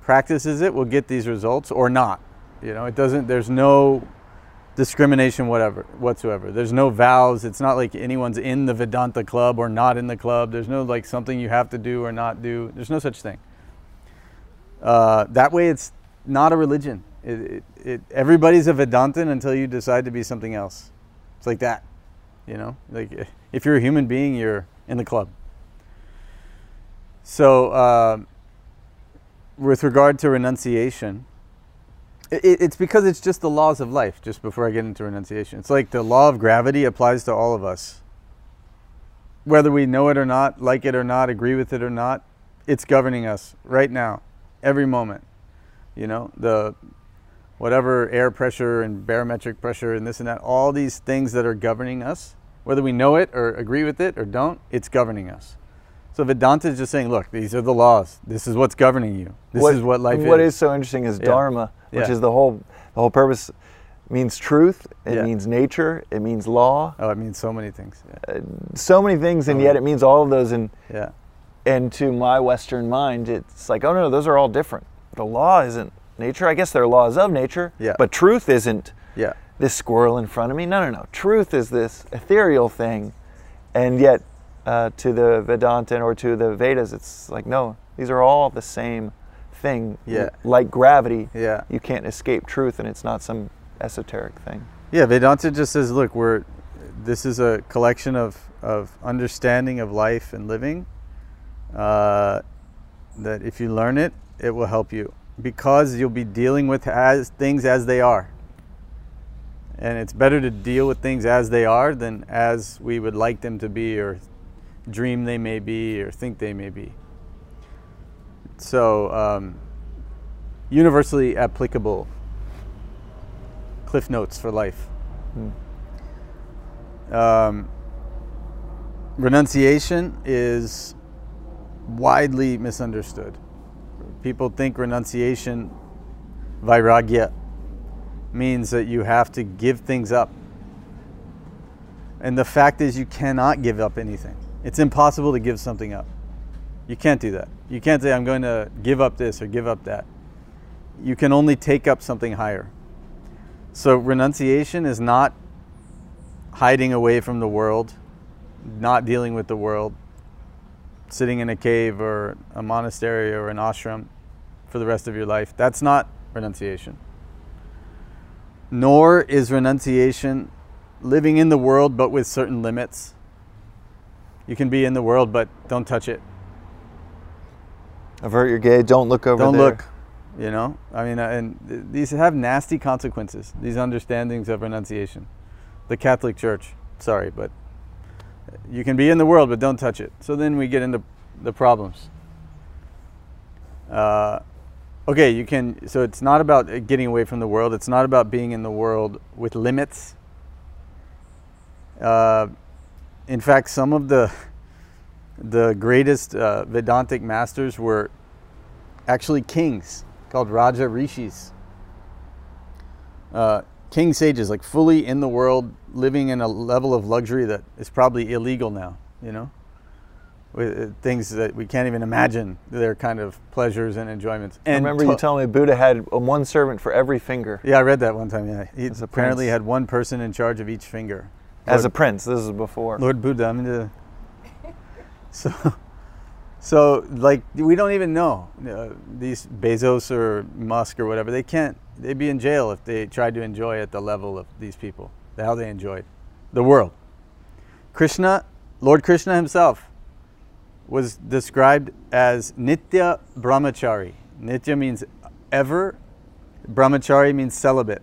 practices it will get these results or not. You know, it doesn't. There's no discrimination whatever whatsoever. There's no vows. It's not like anyone's in the Vedanta club or not in the club. There's no like something you have to do or not do. There's no such thing. Uh, that way, it's not a religion. It, it, it, everybody's a Vedantin until you decide to be something else. It's like that, you know. Like if you're a human being, you're in the club. So, uh, with regard to renunciation, it, it's because it's just the laws of life. Just before I get into renunciation, it's like the law of gravity applies to all of us. Whether we know it or not, like it or not, agree with it or not, it's governing us right now, every moment. You know, the whatever air pressure and barometric pressure and this and that, all these things that are governing us, whether we know it or agree with it or don't, it's governing us. So Vedanta is just saying, look, these are the laws. This is what's governing you. This what, is what life what is. What is so interesting is Yeah. dharma, which Yeah. is the whole the whole purpose means truth, it Yeah. means nature, it means law, Oh, it means so many things. Yeah. Uh, so many things and Oh. yet it means all of those and yeah. and to my western mind it's like oh no those are all different. The law isn't nature. I guess there are laws of nature, Yeah. but truth isn't Yeah. this squirrel in front of me. No, no, no. Truth is this ethereal thing, and yet uh, to the Vedanta or to the Vedas, it's like no, these are all the same thing. Yeah. Like gravity, Yeah. you can't escape truth, and it's not some esoteric thing. Yeah, Vedanta just says, look, we're this is a collection of, of understanding of life and living. Uh, that if you learn it, it will help you because you'll be dealing with as things as they are. And it's better to deal with things as they are than as we would like them to be or dream they may be or think they may be. So, um, universally applicable cliff notes for life. Um, renunciation is widely misunderstood. People think renunciation, vairagya, means that you have to give things up. And the fact is, you cannot give up anything. It's impossible to give something up. You can't do that. You can't say, I'm going to give up this or give up that. You can only take up something higher. So, renunciation is not hiding away from the world, not dealing with the world, sitting in a cave or a monastery or an ashram for the rest of your life. That's not renunciation. Nor is renunciation living in the world but with certain limits. You can be in the world but don't touch it. Avert your gaze. Don't look over don't there. look. You know, I mean, uh, and these have nasty consequences. These understandings of renunciation. The Catholic Church, sorry, but you can be in the world, but don't touch it. So then we get into the problems. Uh, okay, you can. So it's not about getting away from the world. It's not about being in the world with limits. Uh, in fact, some of the the greatest uh, Vedantic masters were actually kings called Raja Rishis. Uh, king sages, like fully in the world, living in a level of luxury that is probably illegal now, you know? With uh, things that we can't even imagine, their kind of pleasures and enjoyments. I And remember you telling me Buddha had uh, one servant for every finger. Yeah, I read that one time, yeah. He apparently prince. had one person in charge of each finger. As a prince, this is before. Lord Buddha. I mean, the, so, so like we don't even know uh, these Bezos or Musk or whatever. They can't. They'd be in jail if they tried to enjoy at the level of these people. How they enjoyed the world. Krishna, Lord Krishna himself, was described as Nitya Brahmachari. Nitya means ever. Brahmachari means celibate.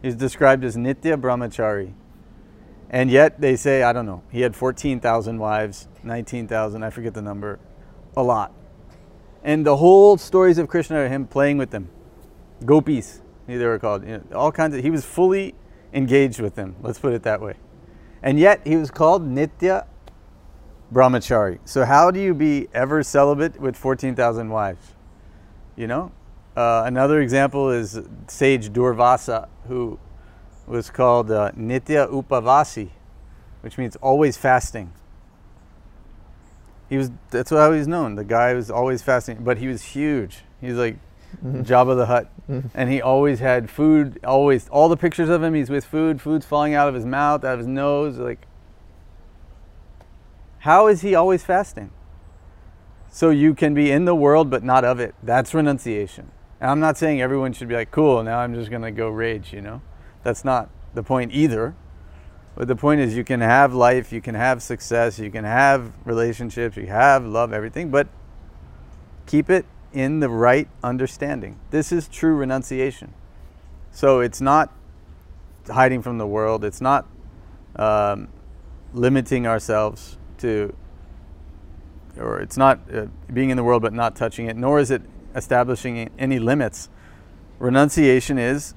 He's described as Nitya Brahmachari. And yet they say, I don't know, he had 14,000 wives, 19,000, I forget the number, a lot. And the whole stories of Krishna are him playing with them. Gopis, they were called. You know, all kinds of, he was fully engaged with them, let's put it that way. And yet he was called Nitya Brahmachari. So how do you be ever celibate with 14,000 wives? You know? Uh, another example is sage Durvasa, who was called uh, Nitya Upavasi, which means always fasting. He was that's how he's known. The guy was always fasting, but he was huge. He was like mm-hmm. Jabba the Hutt, mm-hmm. and he always had food. Always, all the pictures of him, he's with food. Food's falling out of his mouth, out of his nose. Like, how is he always fasting? So you can be in the world but not of it. That's renunciation. And I'm not saying everyone should be like, cool, now I'm just going to go rage, you know? That's not the point either. But the point is, you can have life, you can have success, you can have relationships, you have love, everything, but keep it in the right understanding. This is true renunciation. So it's not hiding from the world, it's not um, limiting ourselves to, or it's not uh, being in the world but not touching it, nor is it establishing any limits. Renunciation is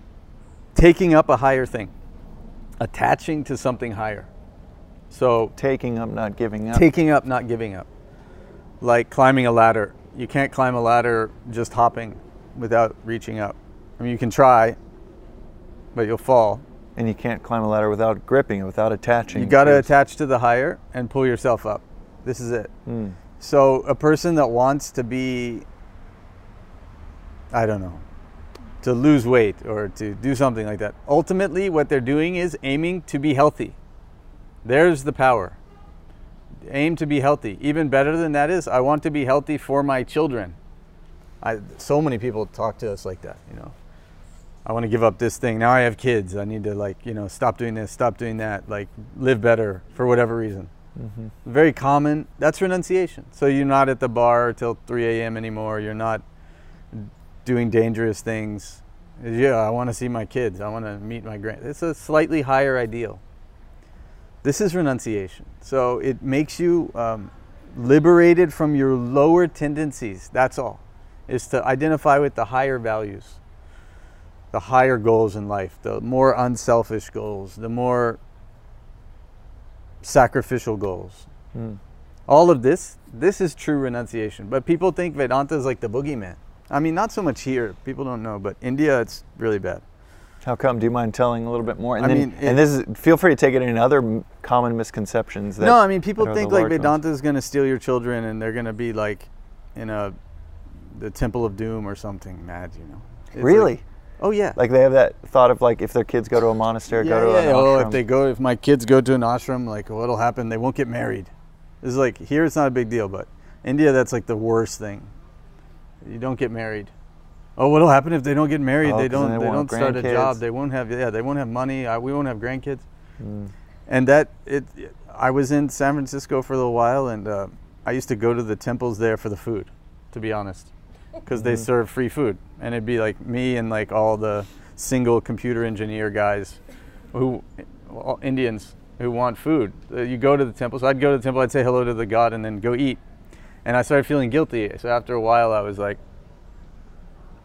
taking up a higher thing, attaching to something higher. So Taking up, not giving up. taking up, not giving up. Like climbing a ladder. You can't climb a ladder just hopping without reaching up. I mean, you can try, but you'll fall. and you can't climb a ladder without gripping without attaching. You got to attach to the higher and pull yourself up. This is it. Mm. So, a person that wants to be, I don't know, to lose weight or to do something like that, ultimately what they're doing is aiming to be healthy. There's the power. Aim to be healthy. Even better than that is, I want to be healthy for my children. I, so many people talk to us like that, you know. I want to give up this thing. Now I have kids. I need to like, you know, stop doing this, stop doing that, like live better for whatever reason Mm-hmm. very common. That's renunciation. So you're not at the bar till 3 a.m. anymore. You're not doing dangerous things. Yeah, I want to see my kids. I want to meet my grand. It's a slightly higher ideal. This is renunciation. So it makes you um, liberated from your lower tendencies. That's all. Is to identify with the higher values, the higher goals in life, the more unselfish goals, the more sacrificial goals. Mm. All of this, this is true renunciation. But people think Vedanta is like the boogeyman. I mean, not so much here. People don't know, but India, it's really bad. How come? Do you mind telling a little bit more? And I then, mean, it- and this is feel free to take it in other common misconceptions. That, no, I mean, people think like large ones. Vedanta is going to steal your children and they're going to be like in a the Temple of Doom or something mad, you know. It's like- Really? oh yeah. Like they have that thought of like if their kids go to a monastery, yeah, go to yeah. an Oh, ashram. if they go, if my kids go to an ashram, like what'll happen? They won't get married. This is like here, it's not a big deal, but India, that's like the worst thing. You don't get married. Oh, what'll happen if they don't get married? Oh, they don't. they They, don't start a job. They won't have. Yeah, they won't have money. I, we won't have grandkids. Mm. And that it. I was in San Francisco for a little while, and uh, I used to go to the temples there for the food, to be honest, because they Mhm. serve free food, and it'd be like me and like all the single computer engineer guys, who all Indians who want food. Uh, You go to the temple, so I'd go to the temple, I'd say hello to the god, and then go eat. And I started feeling guilty. So after a while, I was like,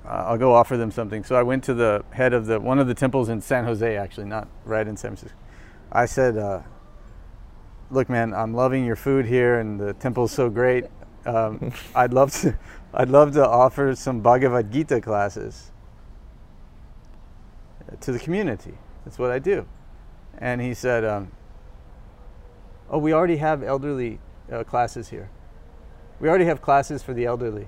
uh, I'll go offer them something. So I went to the head of the one of the temples in San Jose, actually, not right in San Francisco. I said, uh, "Look, man, I'm loving your food here, and the temple's so great. Um, I'd love to, I'd love to offer some Bhagavad Gita classes to the community. That's what I do." And he said, um, "Oh, we already have elderly uh, classes here. We already have classes for the elderly."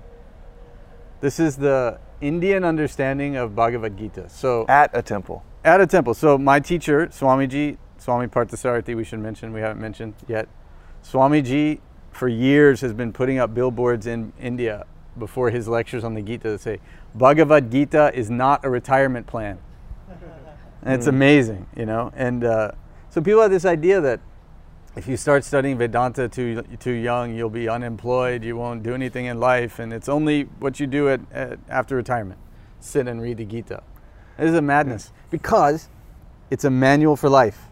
This is the Indian understanding of Bhagavad Gita. So At a temple. at a temple. So my teacher, Swamiji, Swami Parthasarathy, we should mention, we haven't mentioned yet. Swamiji, for years, has been putting up billboards in India before his lectures on the Gita that say, Bhagavad Gita is not a retirement plan. And it's Mm. amazing, you know. And uh, so people have this idea that if you start studying Vedanta too too young, you'll be unemployed. You won't do anything in life, and it's only what you do at, at after retirement: sit and read the Gita. It is a madness because it's a manual for life.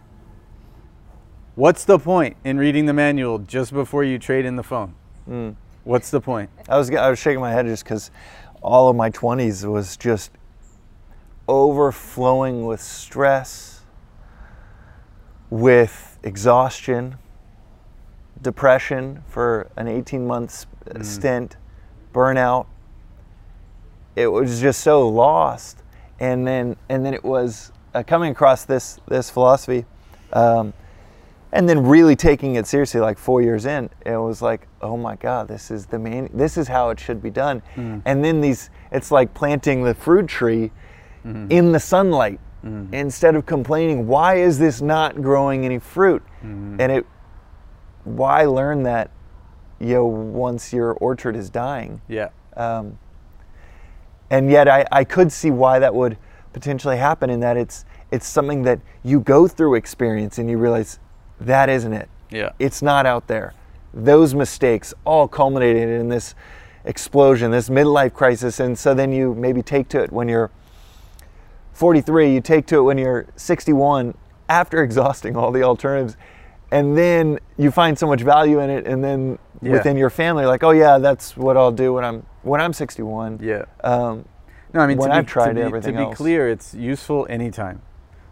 What's the point in reading the manual just before you trade in the phone? Mm. What's the point? I was I was shaking my head just because all of my twenties was just overflowing with stress, with exhaustion, depression for an eighteen month Mm. stint, burnout. It was just so lost, and then and then it was uh, coming across this this philosophy. Um, and then really taking it seriously like four years in it was like oh my god this is the main this is how it should be done Mm. and then these it's like planting the fruit tree Mhm. in the sunlight Mhm. instead of complaining why is this not growing any fruit Mhm. and it why learn that you know once your orchard is dying Yeah. um, and yet I, I could see why that would potentially happen in that it's it's something that you go through experience and you realize that isn't it. Yeah. It's not out there. Those mistakes all culminated in this explosion, this midlife crisis. And so then you maybe take to it when you're 43, you take to it when you're 61 after exhausting all the alternatives. And then you find so much value in it, and then Yeah. within your family, like, oh yeah, that's what I'll do when I'm when I'm 61. Yeah. Um, No, I mean, when to be, I've tried to be, everything to be else. clear, it's useful anytime.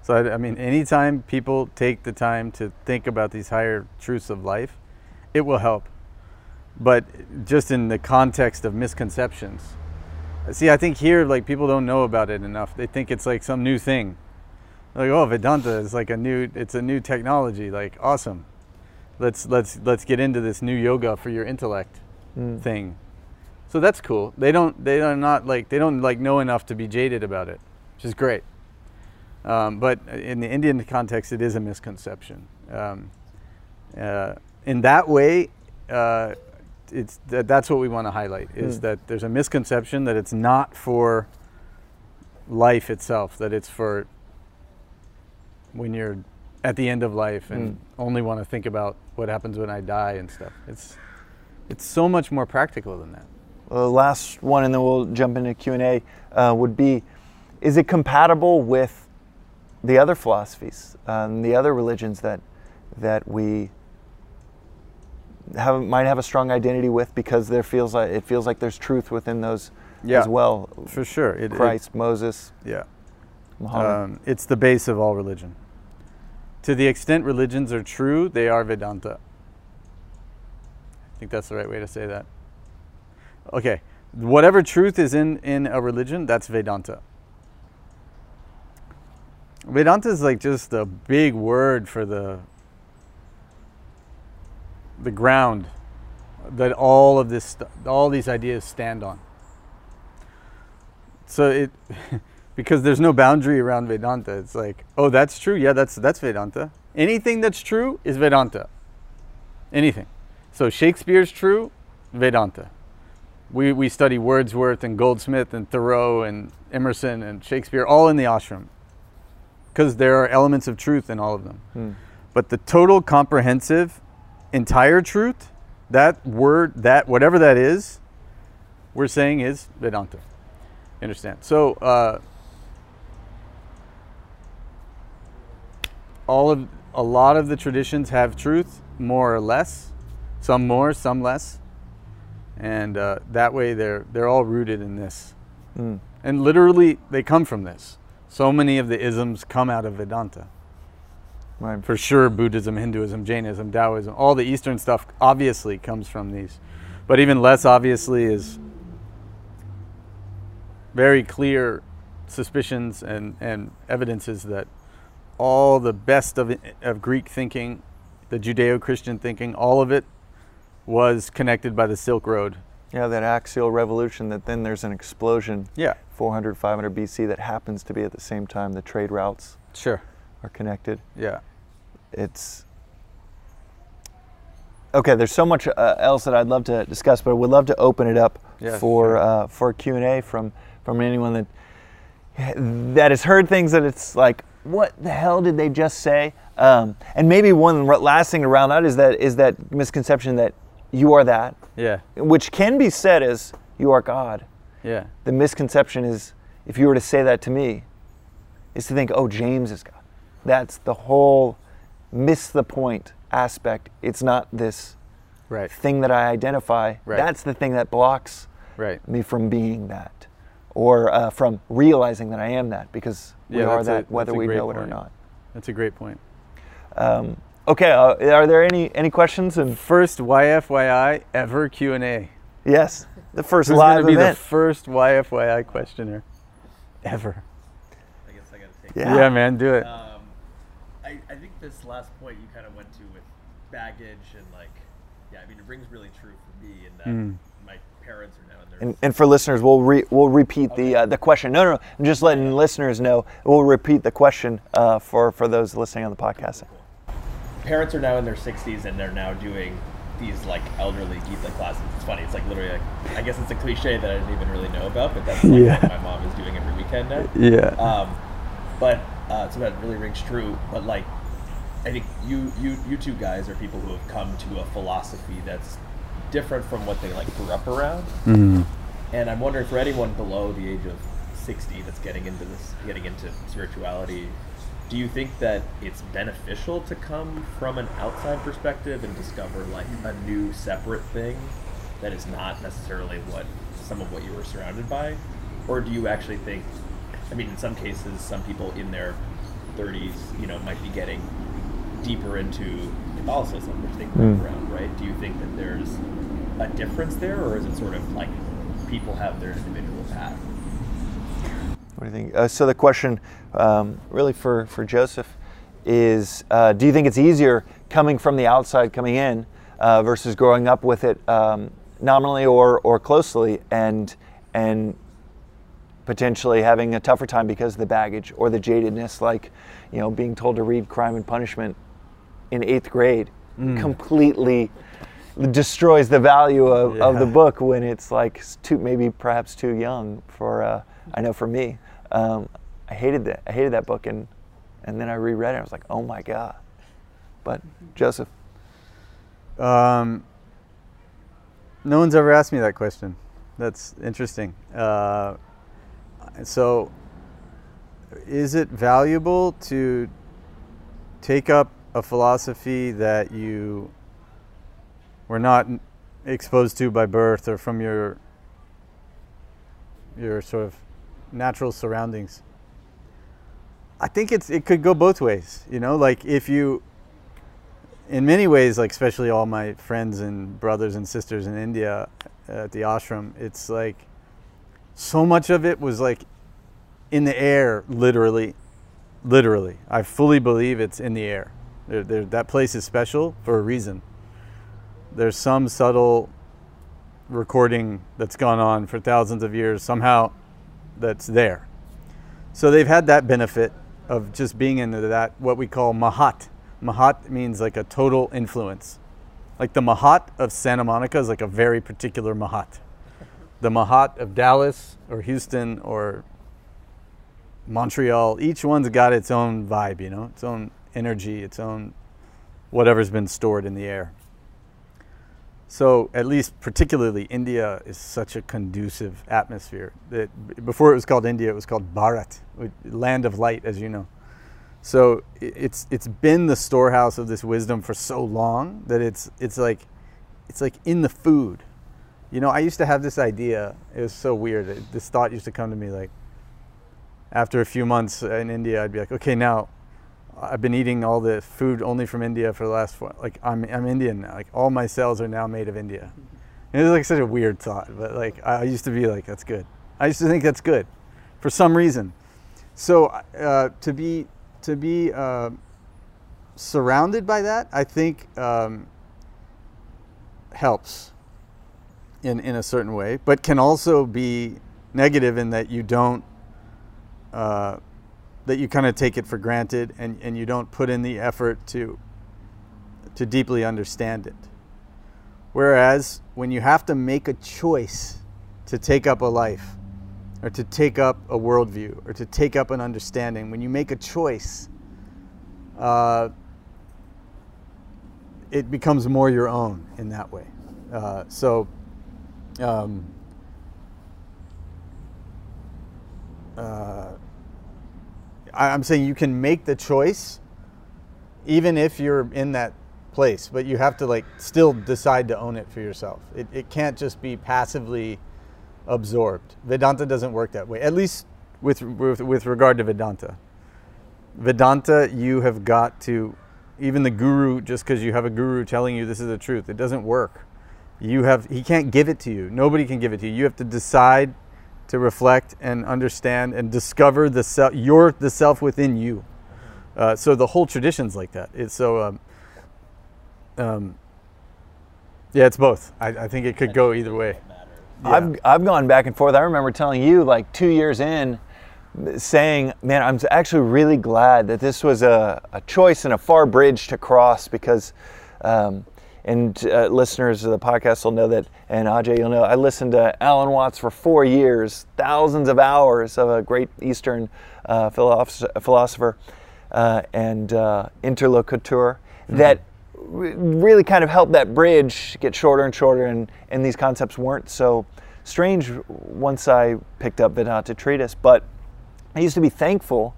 So, I, I mean, anytime people take the time to think about these higher truths of life, it will help. But just in the context of misconceptions. See, I think here, like, people don't know about it enough. They think it's like some new thing. Like, oh, Vedanta is like a new, it's a new technology. Like, awesome. Let's, let's, let's get into this new yoga for your intellect Mm. thing. So that's cool. They don't they are not like they don't like know enough to be jaded about it, which is great. Um, but in the Indian context, it is a misconception. Um, uh, in that way, uh, it's that, that's what we want to highlight is Mm. that there's a misconception that it's not for life itself, that it's for when you're at the end of life and Mm. only want to think about what happens when I die and stuff. It's it's so much more practical than that. the last one, and then we'll jump into Q and A. Uh, would be, is it compatible with the other philosophies, um, the other religions that that we have might have a strong identity with because there feels like it feels like there's truth within those Yeah. as well. For sure. It, it- Christ, Moses, yeah. Muhammad. Um, it's the base of all religion. To the extent religions are true, they are Vedanta. I think that's the right way to say that. Okay, whatever truth is in, in a religion, that's Vedanta. Vedanta is like just a big word for the the ground that all of this all these ideas stand on. So it because there's no boundary around Vedanta. It's like, oh, that's true. Yeah, that's that's Vedanta. Anything that's true is Vedanta. Anything. So Shakespeare's true, Vedanta. We we study Wordsworth and Goldsmith and Thoreau and Emerson and Shakespeare all in the ashram. Because there are elements of truth in all of them. Hmm. But the total comprehensive entire truth, that word, that whatever that is, we're saying is Vedanta. You understand? So uh, all of a lot of the traditions have truth, more or less, some more, some less, and uh, that way they're they're all rooted in this, Mm. and literally they come from this. So many of the isms come out of Vedanta Right. for sure buddhism hinduism jainism taoism all the eastern stuff obviously comes from these but even less obviously is very clear suspicions and, and evidences that all the best of, of greek thinking the judeo-christian thinking all of it was connected by the silk road Yeah, that axial revolution. That then there's an explosion, yeah 400, 500 BC, that happens to be at the same time the trade routes sure are connected. yeah it's okay. There's so much uh, else that I'd love to discuss, but I would love to open it up Yeah, for sure. uh, for Q and A from from anyone that that has heard things that it's like, what the hell did they just say? Um, and maybe one last thing around that is that is that misconception that you are that, yeah which can be said as you are God. yeah The misconception is, if you were to say that to me, is to think, oh, James is God. That's the whole miss the point aspect. It's not this right thing that I identify. Right. That's the thing that blocks right me from being that, or uh, from realizing that I am that, because we Yeah, are that's a- that whether we great know it or not. that's a great point Um, okay, uh, are there any any questions? And first yfyi ever q&a yes, the first Who's live going to be the first YFYI questioner ever? I guess I gotta take Yeah. Yeah, man, do it. Um, I, I think this last point you kind of went to with baggage and like, yeah, I mean, it rings really true for me in that Mm. my parents are now in their And, and for listeners, we'll re, we'll repeat the uh, the question. No, no, no. I'm just letting listeners know. We'll repeat the question uh, for for those listening on the podcast. parents are now in their 60s and they're now doing these like elderly Gita classes. It's funny. It's like literally, like, I guess it's a cliche that I didn't even really know about, but that's like Yeah. what my mom is doing every weekend now. Yeah. Um, but uh, so that really rings true. But like, I think you you you two guys are people who have come to a philosophy that's different from what they like grew up around. Mm. And I'm wondering for anyone below the age of 60 that's getting into this, getting into spirituality, do you think that it's beneficial to come from an outside perspective and discover like a new separate thing that is not necessarily what some of what you were surrounded by? Or do you actually think, I mean, in some cases, some people in their 30s, you know, might be getting deeper into Catholicism, which they grew Mm. around, right? Do you think that there's a difference there, or is it sort of like people have their individual path? What do you think? Uh, so the question, um, really for for Joseph, is: uh, Do you think it's easier coming from the outside, coming in, uh, versus growing up with it um, nominally or or closely, and and potentially having a tougher time because of the baggage or the jadedness, like you know, being told to read Crime and Punishment in eighth grade, completely destroys the value of, of the book when it's like too maybe perhaps too young for uh, I know for me um, I hated that I hated that book and and then I reread it I was like oh my god but Joseph Um, no one's ever asked me that question. That's interesting. Uh, so, is it valuable to take up a philosophy that you were not exposed to by birth or from your your sort of natural surroundings? I think it's it could go both ways. You know, like if you in many ways, like especially all my friends and brothers and sisters in India uh, at the ashram, it's like so much of it was like in the air, literally, literally. I fully believe it's in the air. There, there, that place is special for a reason. There's some subtle recording that's gone on for thousands of years somehow that's there. So they've had that benefit of just being into that what we call mahat. Mahat means like a total influence. Like the mahat of Santa Monica is like a very particular mahat. The mahat of Dallas or Houston or Montreal, each one's got its own vibe, you know, its own energy, its own whatever's been stored in the air. So, at least particularly, India is such a conducive atmosphere. That before it was called India, it was called Bharat, land of light, as you know. So it's it's been the storehouse of this wisdom for so long that it's it's like it's like in the food. You know, I used to have this idea. It was so weird. This thought used to come to me like after a few months in India, I'd be like, okay, now I've been eating all the food only from India for the last four, like I'm I'm Indian now. Like all my cells are now made of India. And it was like such a weird thought, but like I used to be like, that's good. I used to think that's good, for some reason. So uh, to be to be uh, surrounded by that, I think um, helps in in a certain way, but can also be negative in that you don't. Uh, that you kind of take it for granted and, and you don't put in the effort to to deeply understand it. Whereas when you have to make a choice to take up a life or to take up a worldview or to take up an understanding, when you make a choice, uh, it becomes more your own in that way. Uh, so, um, uh, I'm saying you can make the choice even if you're in that place, but you have to like still decide to own it for yourself. It, it can't just be passively absorbed. Vedanta doesn't work that way, at least with, with, with regard to Vedanta. Vedanta, you have got to, even the guru, just because you have a guru telling you this is the truth, it doesn't work. You have, he can't give it to you. Nobody can give it to you. You have to decide to reflect and understand and discover the self, your the self within you. Uh, so the whole tradition's like that. It's so. Um, um, yeah, it's both. I, I think it could go either way. Yeah. I've I've gone back and forth I remember telling you like 2 years in saying man I'm actually really glad that this was a, a choice and a far bridge to cross because um, and uh, listeners of the podcast will know that, and Ajay, you'll know, I listened to Alan Watts for four years, thousands of hours of a great Eastern uh, philosopher, philosopher uh, and uh, interlocutor mm-hmm. that really kind of helped that bridge get shorter and shorter, and, and these concepts weren't so strange once I picked up Vedanta Treatise. But I used to be thankful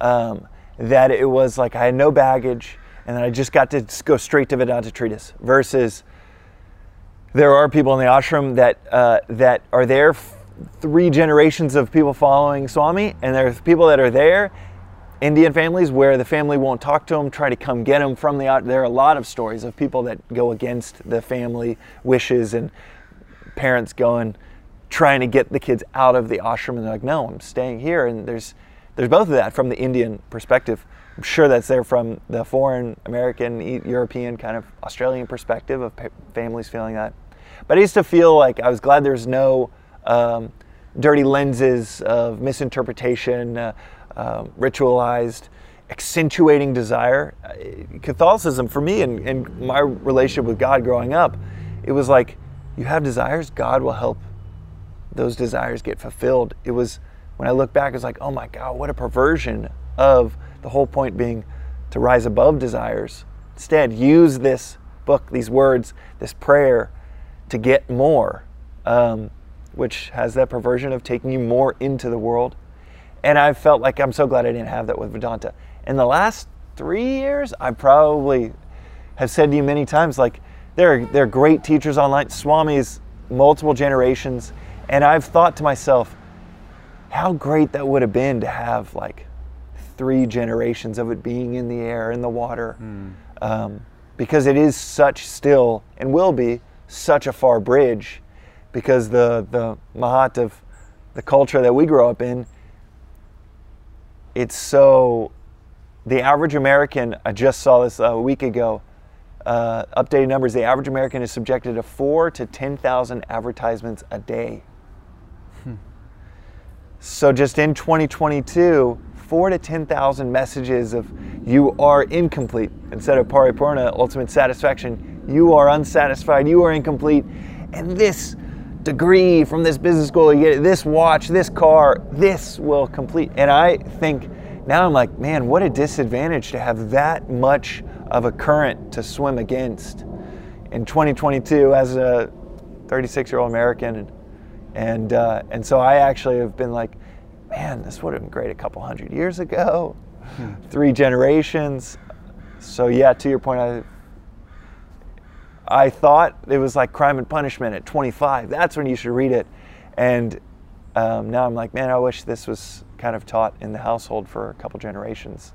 um, that it was like I had no baggage and then I just got to go straight to Vedanta Treatise versus there are people in the ashram that, uh, that are there three generations of people following Swami, and there's people that are there Indian families where the family won't talk to them, try to come get them from the out. There are a lot of stories of people that go against the family wishes and parents going, trying to get the kids out of the ashram, and they're like, "No, I'm staying here." And there's there's both of that from the Indian perspective. I'm sure that's there from the foreign American, European, kind of Australian perspective of families feeling that. But I used to feel like I was glad there's no um, dirty lenses of misinterpretation. Uh, uh, ritualized, accentuating desire. Uh, Catholicism, for me and, and my relationship with God growing up, it was like, you have desires, God will help those desires get fulfilled. It was, when I look back, it's like, oh my God, what a perversion of the whole point being to rise above desires. Instead, use this book, these words, this prayer to get more, um, which has that perversion of taking you more into the world and I felt like I'm so glad I didn't have that with Vedanta. In the last three years, I probably have said to you many times, like, there are, there are great teachers online, Swamis, multiple generations, and I've thought to myself, how great that would have been to have like three generations of it being in the air, in the water, mm. um, because it is such still and will be such a far bridge, because the the mahat of the culture that we grow up in it's so the average American, I just saw this a week ago, uh, updated numbers, the average American is subjected to four to 10,000 advertisements a day. Hmm. So just in 2022, four to 10,000 messages of you are incomplete instead of paripurna, ultimate satisfaction. You are unsatisfied, you are incomplete. And this degree from this business school, you get this watch, this car, this will complete. And I think now I'm like, man, what a disadvantage to have that much of a current to swim against in 2022 as a 36 year old American. And, and, uh, and so I actually have been like, man, this would have been great a couple hundred years ago, three generations. So, yeah, to your point, I I thought it was like Crime and Punishment at 25. That's when you should read it. And um, now I'm like, man, I wish this was kind of taught in the household for a couple generations.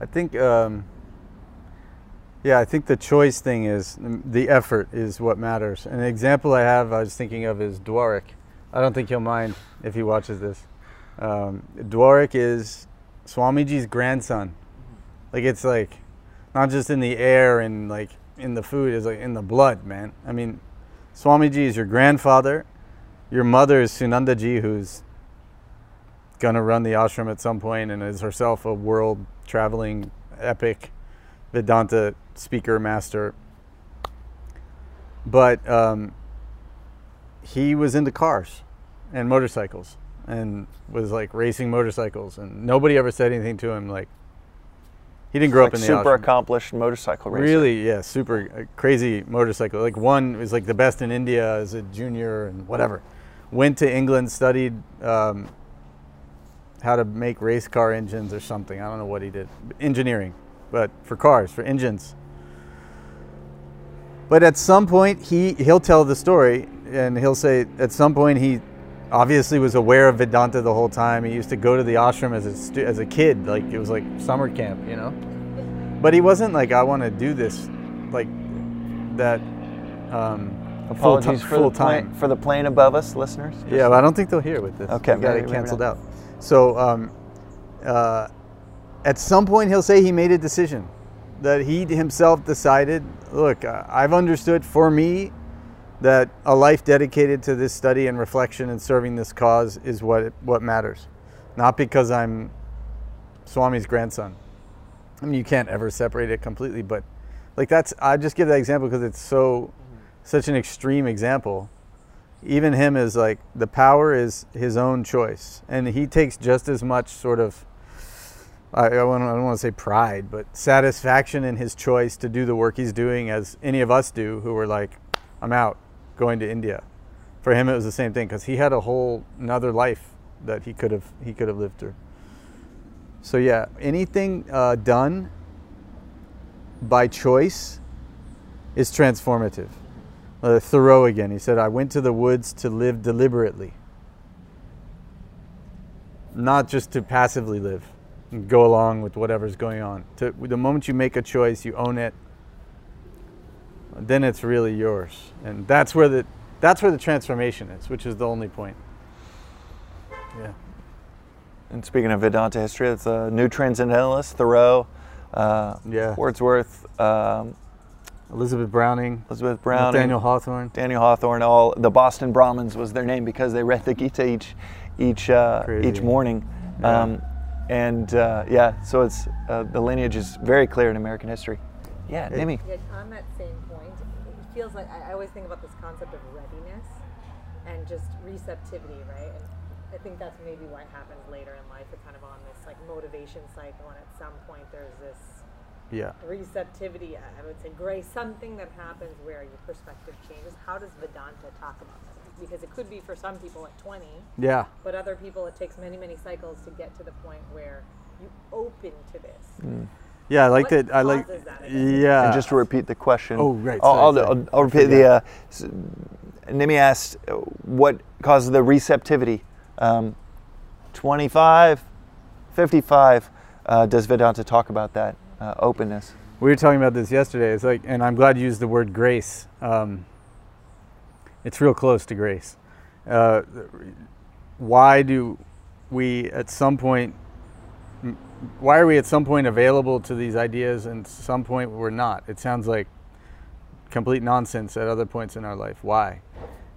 I think, um, yeah, I think the choice thing is the effort is what matters. An example I have, I was thinking of is Dwarik. I don't think he'll mind if he watches this. Um, Dwarik is Swamiji's grandson. Like it's like not just in the air and like in the food it's like in the blood, man. I mean, Swamiji is your grandfather. Your mother is Sunandaji, who's gonna run the ashram at some point and is herself a world traveling epic Vedanta speaker master. But um, he was into cars and motorcycles and was like racing motorcycles, and nobody ever said anything to him like he didn't grow like up in the super accomplished motorcycle racer. Really, yeah, super uh, crazy motorcycle. Like one was like the best in India as a junior and whatever. Went to England, studied um, how to make race car engines or something. I don't know what he did. Engineering, but for cars, for engines. But at some point, he he'll tell the story, and he'll say at some point he obviously was aware of Vedanta the whole time. He used to go to the ashram as a stu- as a kid, like it was like summer camp, you know. But he wasn't like I want to do this, like that. Um, Apologies full, t- for, full the time. Plane, for the plane above us, listeners. Yeah, but I don't think they'll hear with this. Okay, we got it canceled out. So um, uh, at some point, he'll say he made a decision that he himself decided. Look, I've understood. For me, that a life dedicated to this study and reflection and serving this cause is what what matters, not because I'm Swami's grandson. I mean, you can't ever separate it completely, but Like that's I just give that example because it's so such an extreme example. Even him is like the power is his own choice, and he takes just as much sort of I, don't, I don't want to say pride, but satisfaction in his choice to do the work he's doing as any of us do, who are like, I'm out, going to India. For him, it was the same thing because he had a whole another life that he could have he could have lived through. So yeah, anything uh, done by choice is transformative. Uh, Thoreau again, he said, I went to the woods to live deliberately, not just to passively live and go along with whatever's going on. To, the moment you make a choice, you own it, then it's really yours. And that's where the, that's where the transformation is, which is the only point. Yeah. And speaking of Vedanta history, it's a new transcendentalist, Thoreau, uh, Yeah. Wordsworth, um, Elizabeth Browning, Elizabeth Brown, Daniel Hawthorne. Daniel Hawthorne. All the Boston Brahmins was their name because they read the Gita each each uh, each morning. Yeah. Um, and uh, yeah, so it's uh, the lineage is very clear in American history. Yeah, Hey. Nimi. Yeah, on that same point, it feels like I I always think about this concept of readiness and just receptivity, right? And I think that's maybe what happens later in life. We're kind of on this like motivation cycle, and at some point there's this Yeah. receptivity. I would say grace, something that happens where your perspective changes. How does Vedanta talk about that? Because it could be for some people at 20, Yeah. but other people it takes many, many cycles to get to the point where you open to this. Mm. Yeah, I like What that. I like. that, Yeah. And just to repeat the question. Oh, right, I'll, sorry, I'll, sorry. I'll, I'll repeat the. Uh, Nimi asked, uh, "What causes the receptivity?" Um, Twenty-five, fifty-five. Uh, does Vedanta talk about that uh, openness? we were talking about this yesterday. It's like, and I'm glad you used the word grace. Um, it's real close to grace. Uh, why do we, at some point, m- why are we at some point available to these ideas and some point we're not? It sounds like complete nonsense at other points in our life. Why?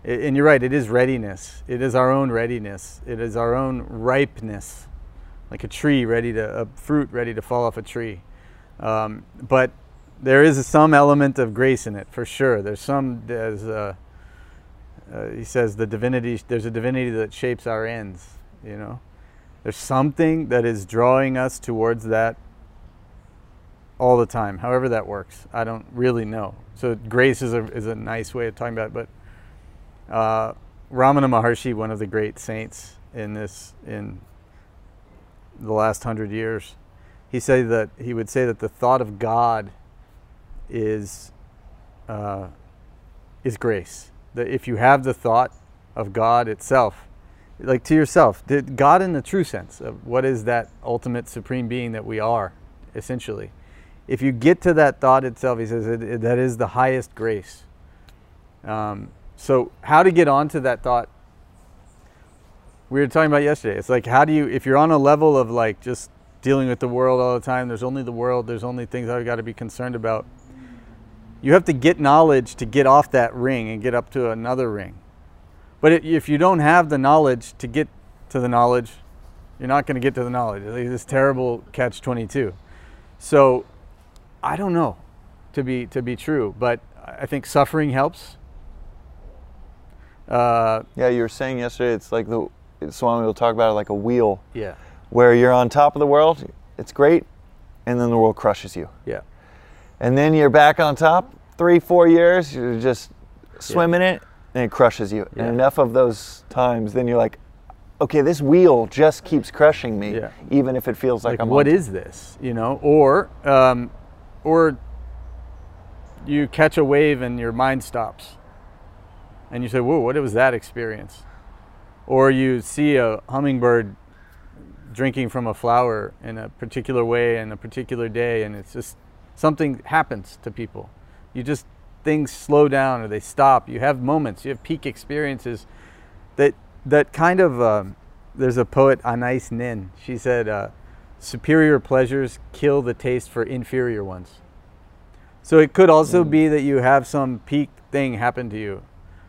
And you're right, it is readiness. It is our own readiness. It is our own ripeness, like a tree ready to, a fruit ready to fall off a tree. Um, but there is some element of grace in it, for sure. There's some, there's, uh, uh, he says, the divinity, there's a divinity that shapes our ends, you know? There's something that is drawing us towards that all the time, however that works. I don't really know. So grace is a, is a nice way of talking about it, but uh, Ramana Maharshi, one of the great saints in this, in the last hundred years, he said that he would say that the thought of God is uh, is grace. That if you have the thought of God itself, like to yourself, did God in the true sense of what is that ultimate supreme being that we are, essentially. If you get to that thought itself, he says it, it- that is the highest grace. Um, so, how to get onto that thought? We were talking about yesterday. It's like, how do you, if you're on a level of like just dealing with the world all the time, there's only the world, there's only things I've got to be concerned about. You have to get knowledge to get off that ring and get up to another ring. But if you don't have the knowledge to get to the knowledge, you're not going to get to the knowledge. It's this terrible catch 22. So, I don't know to be to be true, but I think suffering helps. Uh, Yeah, you were saying yesterday. It's like the Swami will talk about it like a wheel, yeah, where you're on top of the world. It's great, and then the world crushes you. yeah, and then you're back on top three four years you're just swimming it and it crushes you. Yeah. and enough of those times then you're like okay this wheel just keeps crushing me Yeah. even if it feels like, like, i'm what on is this you know? Or um, or you catch a wave and your mind stops. And you say whoa what was that experience? Or you see a hummingbird drinking from a flower in a particular way in a particular day and it's just something happens to people. You just things slow down or they stop you have moments you have peak experiences that that kind of um, there's a poet Anais Nin. She said uh, superior pleasures kill the taste for inferior ones. So it could also be that you have some peak thing happen to you.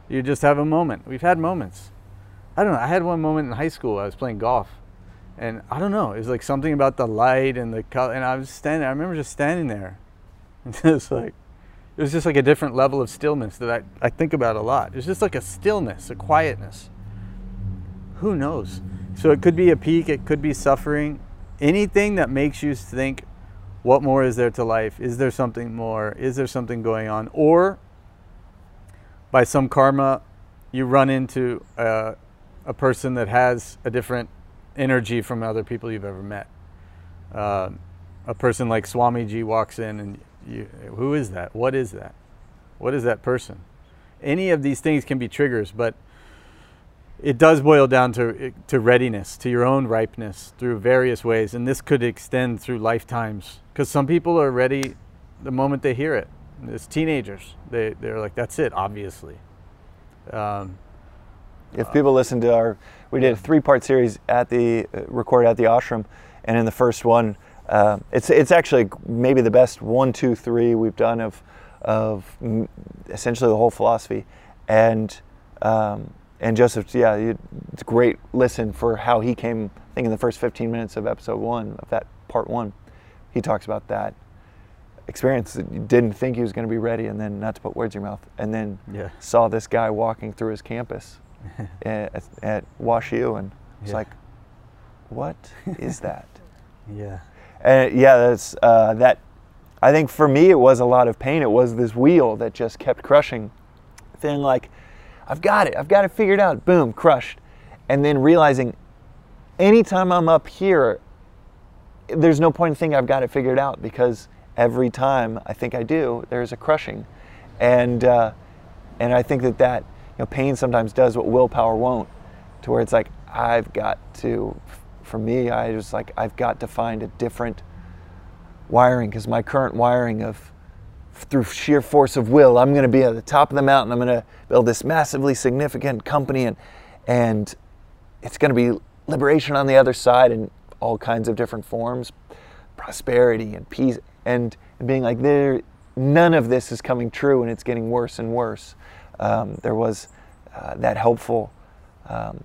You just have a moment. We've had moments. I don't know I had one moment in high school I was playing golf and I don't know it was like something about the light and the color and I was standing I remember just standing there. And just like it was just like a different level of stillness that I, I think about a lot. It's just like a stillness, a quietness. Who knows? So it could be a peak, it could be suffering. Anything that makes you think, what more is there to life? Is there something more? Is there something going on? Or by some karma, you run into a, a person that has a different energy from other people you've ever met. Uh, a person like Swamiji walks in and you, who is that? What is that? What is that person? Any of these things can be triggers, but it does boil down to to readiness, to your own ripeness through various ways, and this could extend through lifetimes. Because some people are ready the moment they hear it. As teenagers, they they're like, "That's it." Obviously. Um, if people listen to our, we did a three-part series at the uh, recorded at the ashram, and in the first one, uh, it's it's actually maybe the best one, two, three we've done of of essentially the whole philosophy, and um, and Joseph, yeah, it's a great listen for how he came. I think in the first 15 minutes of episode one of that part one, he talks about that experience. That you didn't think he was going to be ready, and then not to put words in your mouth, and then yeah. saw this guy walking through his campus at, at WashU, and it's yeah. like, what is that? yeah. And yeah, that's uh, that. I think for me, it was a lot of pain. It was this wheel that just kept crushing, feeling like I've got it. I've got it figured out. Boom, crushed. And then realizing anytime I'm up here, there's no point in thinking I've got it figured out because every time I think I do, there's a crushing. And, uh, and I think that that, you know, pain sometimes does what willpower won't, to where it's like, I've got to, for me, I was like, I've got to find a different wiring because my current wiring of through sheer force of will, I'm going to be at the top of the mountain. I'm going to build this massively significant company, and and it's going to be liberation on the other side in all kinds of different forms, prosperity and peace, and, being like there, none of this is coming true, and it's getting worse and worse. Um, there was uh, that helpful um,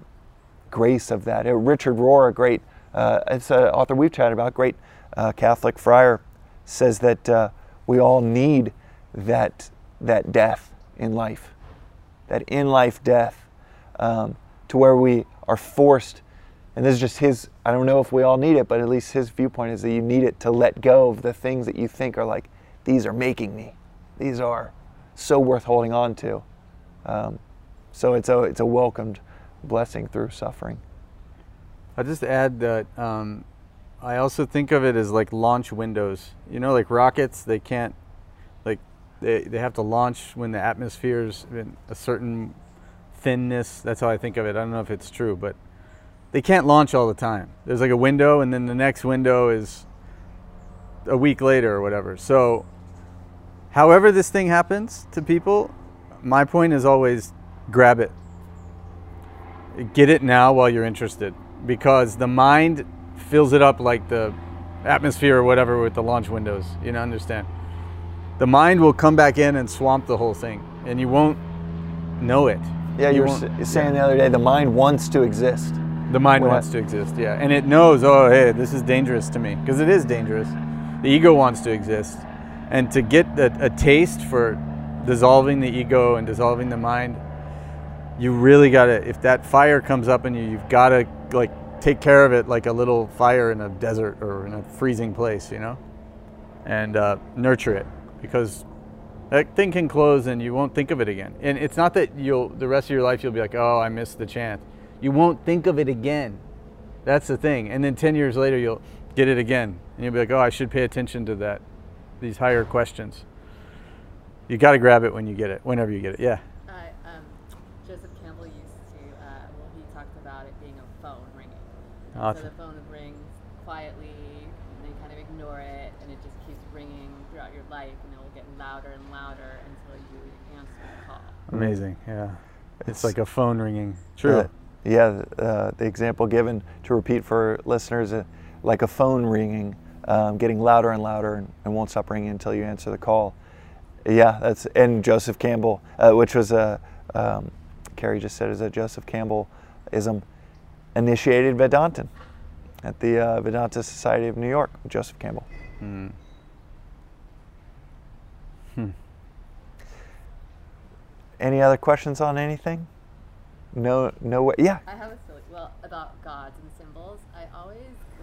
grace of that. Uh, Richard Rohr, a great, uh, it's an author we've chatted about, great uh, Catholic friar, says that uh, we all need that, that death in life, that in life death, um, to where we are forced. And this is just his, I don't know if we all need it, but at least his viewpoint is that you need it to let go of the things that you think are like, these are making me. These are so worth holding on to. Um, so it's a, it's a welcomed blessing through suffering. I'll just add that um, I also think of it as like launch windows. You know, like rockets, they can't, like, they, they have to launch when the atmosphere's in a certain thinness. That's how I think of it. I don't know if it's true, but they can't launch all the time. There's like a window, and then the next window is a week later or whatever. So, however, this thing happens to people, my point is always grab it. Get it now while you're interested because the mind fills it up like the atmosphere or whatever with the launch windows. You know, understand? The mind will come back in and swamp the whole thing, and you won't know it. Yeah, you, you were saying yeah. the other day, the mind wants to exist. The mind wants to exist, yeah, and it knows, oh, hey, this is dangerous to me because it is dangerous. The ego wants to exist, and to get a, a taste for dissolving the ego and dissolving the mind, you really gotta. If that fire comes up in you, you've gotta like take care of it like a little fire in a desert or in a freezing place, you know, and uh, nurture it because that thing can close and you won't think of it again. And it's not that you'll the rest of your life you'll be like, oh, I missed the chance. You won't think of it again. That's the thing. And then 10 years later, you'll get it again. And you'll be like, oh, I should pay attention to that, these higher questions. You got to grab it when you get it, whenever you get it. Yeah. So the phone rings quietly, and you kind of ignore it, and it just keeps ringing throughout your life, and it will get louder and louder until you answer the call. Amazing, yeah. It's, it's like a phone ringing. True. Uh, yeah, uh, the example given to repeat for listeners, uh, like a phone ringing, um, getting louder and louder, and, and, won't stop ringing until you answer the call. Yeah, that's and Joseph Campbell, uh, which was a um, Carrie just said is a Joseph Campbell ism initiated Vedantin at the uh, Vedanta Society of New York with Joseph Campbell. Mm. Hmm. any other questions on anything? No, no way. Yeah. I have a silly, well, about gods and symbols. I always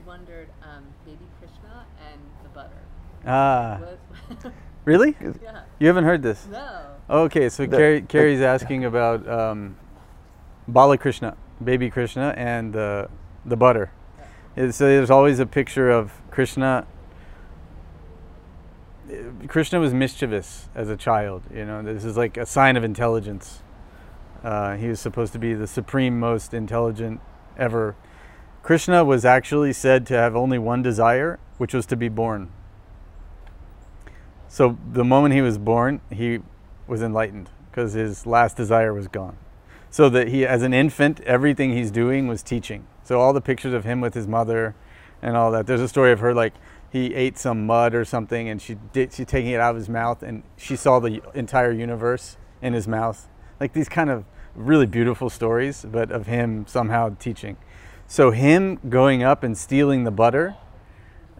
wondered um, baby Krishna and the butter. Ah, What- really? yeah. You haven't heard this? No. Okay, so The- Carrie, the- Carrie's asking about um, Bala Krishna, baby Krishna, and uh, the butter. So there's always a picture of Krishna. Krishna was mischievous as a child. You know, this is like a sign of intelligence. Uh, he was supposed to be the supreme, most intelligent ever. Krishna was actually said to have only one desire, which was to be born. So the moment he was born, he was enlightened because his last desire was gone. So that he, as an infant, everything he's doing was teaching. So all the pictures of him with his mother and all that. There's a story of her like he ate some mud or something, and she did she taking it out of his mouth, and she saw the entire universe in his mouth. Like these kind of really beautiful stories, but of him somehow teaching. So him going up and stealing the butter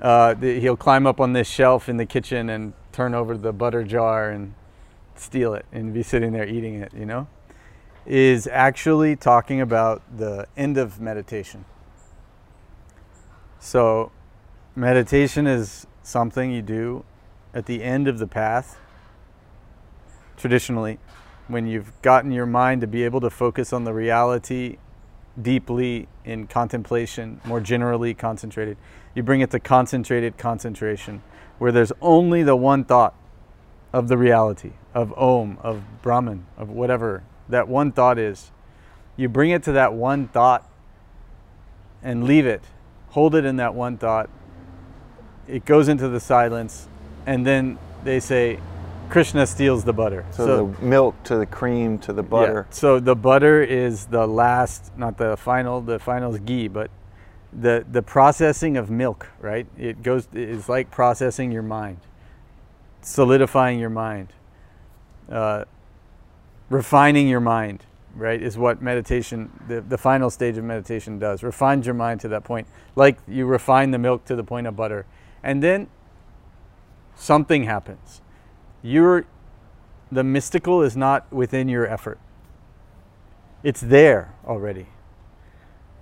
uh, the, he'll climb up on this shelf in the kitchen and turn over the butter jar and steal it and be sitting there eating it, you know, is actually talking about the end of meditation. So, meditation is something you do at the end of the path, traditionally, when you've gotten your mind to be able to focus on the reality deeply in contemplation, more generally concentrated. You bring it to concentrated concentration, where there's only the one thought of the reality, of Om, of Brahman, of whatever that one thought is. You bring it to that one thought and leave it, hold it in that one thought. It goes into the silence, and then they say, Krishna steals the butter. So, the milk to the cream to the yeah, butter. So the butter is the last, not the final. The final is ghee, but the the processing of milk, right? It goes. It's like processing your mind, solidifying your mind, uh, refining your mind. Right is what meditation. The the final stage of meditation does. Refines your mind to that point, like you refine the milk to the point of butter, and then something happens. You're the mystical is not within your effort. It's there already.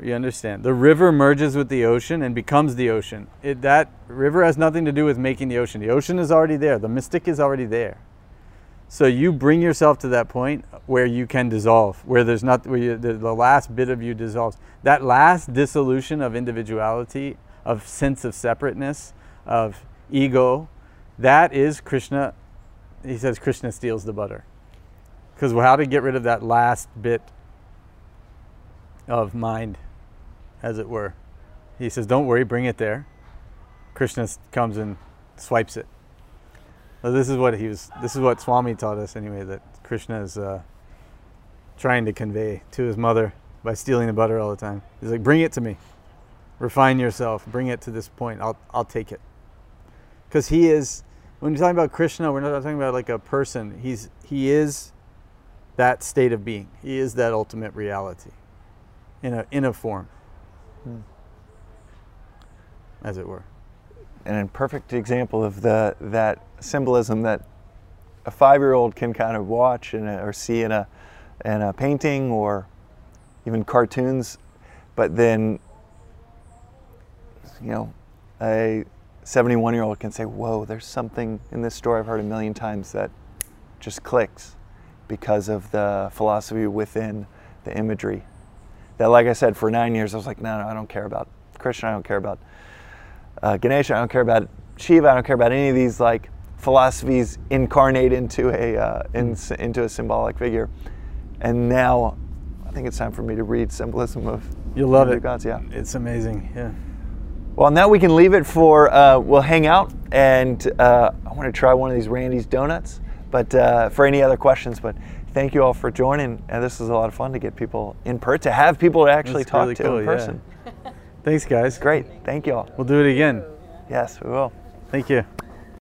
You understand? The river merges with the ocean and becomes the ocean. It, that river has nothing to do with making the ocean. The ocean is already there. The mystic is already there. So you bring yourself to that point where you can dissolve, where there's not where you, the, the last bit of you dissolves. That last dissolution of individuality, of sense of separateness, of ego, that is Krishna he says Krishna steals the butter. Because how to get rid of that last bit of mind, as it were. He says, Don't worry, bring it there. Krishna comes and swipes it. So this is what he was. This is what Swami taught us anyway. That Krishna is uh, trying to convey to his mother by stealing the butter all the time. He's like, "Bring it to me. Refine yourself. Bring it to this point. I'll I'll take it." Because he is when we're talking about Krishna, we're not talking about like a person. He's he is that state of being. He is that ultimate reality in a in a form, as it were. And a perfect example of the that symbolism that a five-year-old can kind of watch in a, uh, or see in a in a painting or even cartoons, but then you know a 71-year-old can say, "Whoa, there's something in this story I've heard a million times that just clicks because of the philosophy within the imagery." That, like I said, for nine years I was like, "No, no, I don't care about Krishna. I don't care about." Uh, Ganesha. I don't care about Shiva. I don't care about any of these like philosophies incarnate into a uh, in, into a symbolic figure. And now, I think it's time for me to read symbolism of You'll love Hindu it. gods. Yeah. It's amazing. Yeah. Well, now we can leave it for uh, we'll hang out, and uh, I want to try one of these Randy's donuts. But uh, for any other questions, but thank you all for joining. And this is a lot of fun to get people in person, to have people to actually That's talk really to cool, in yeah. Thanks, guys. Great. Thank you all. We'll do it again. Yes, we will. Thank you.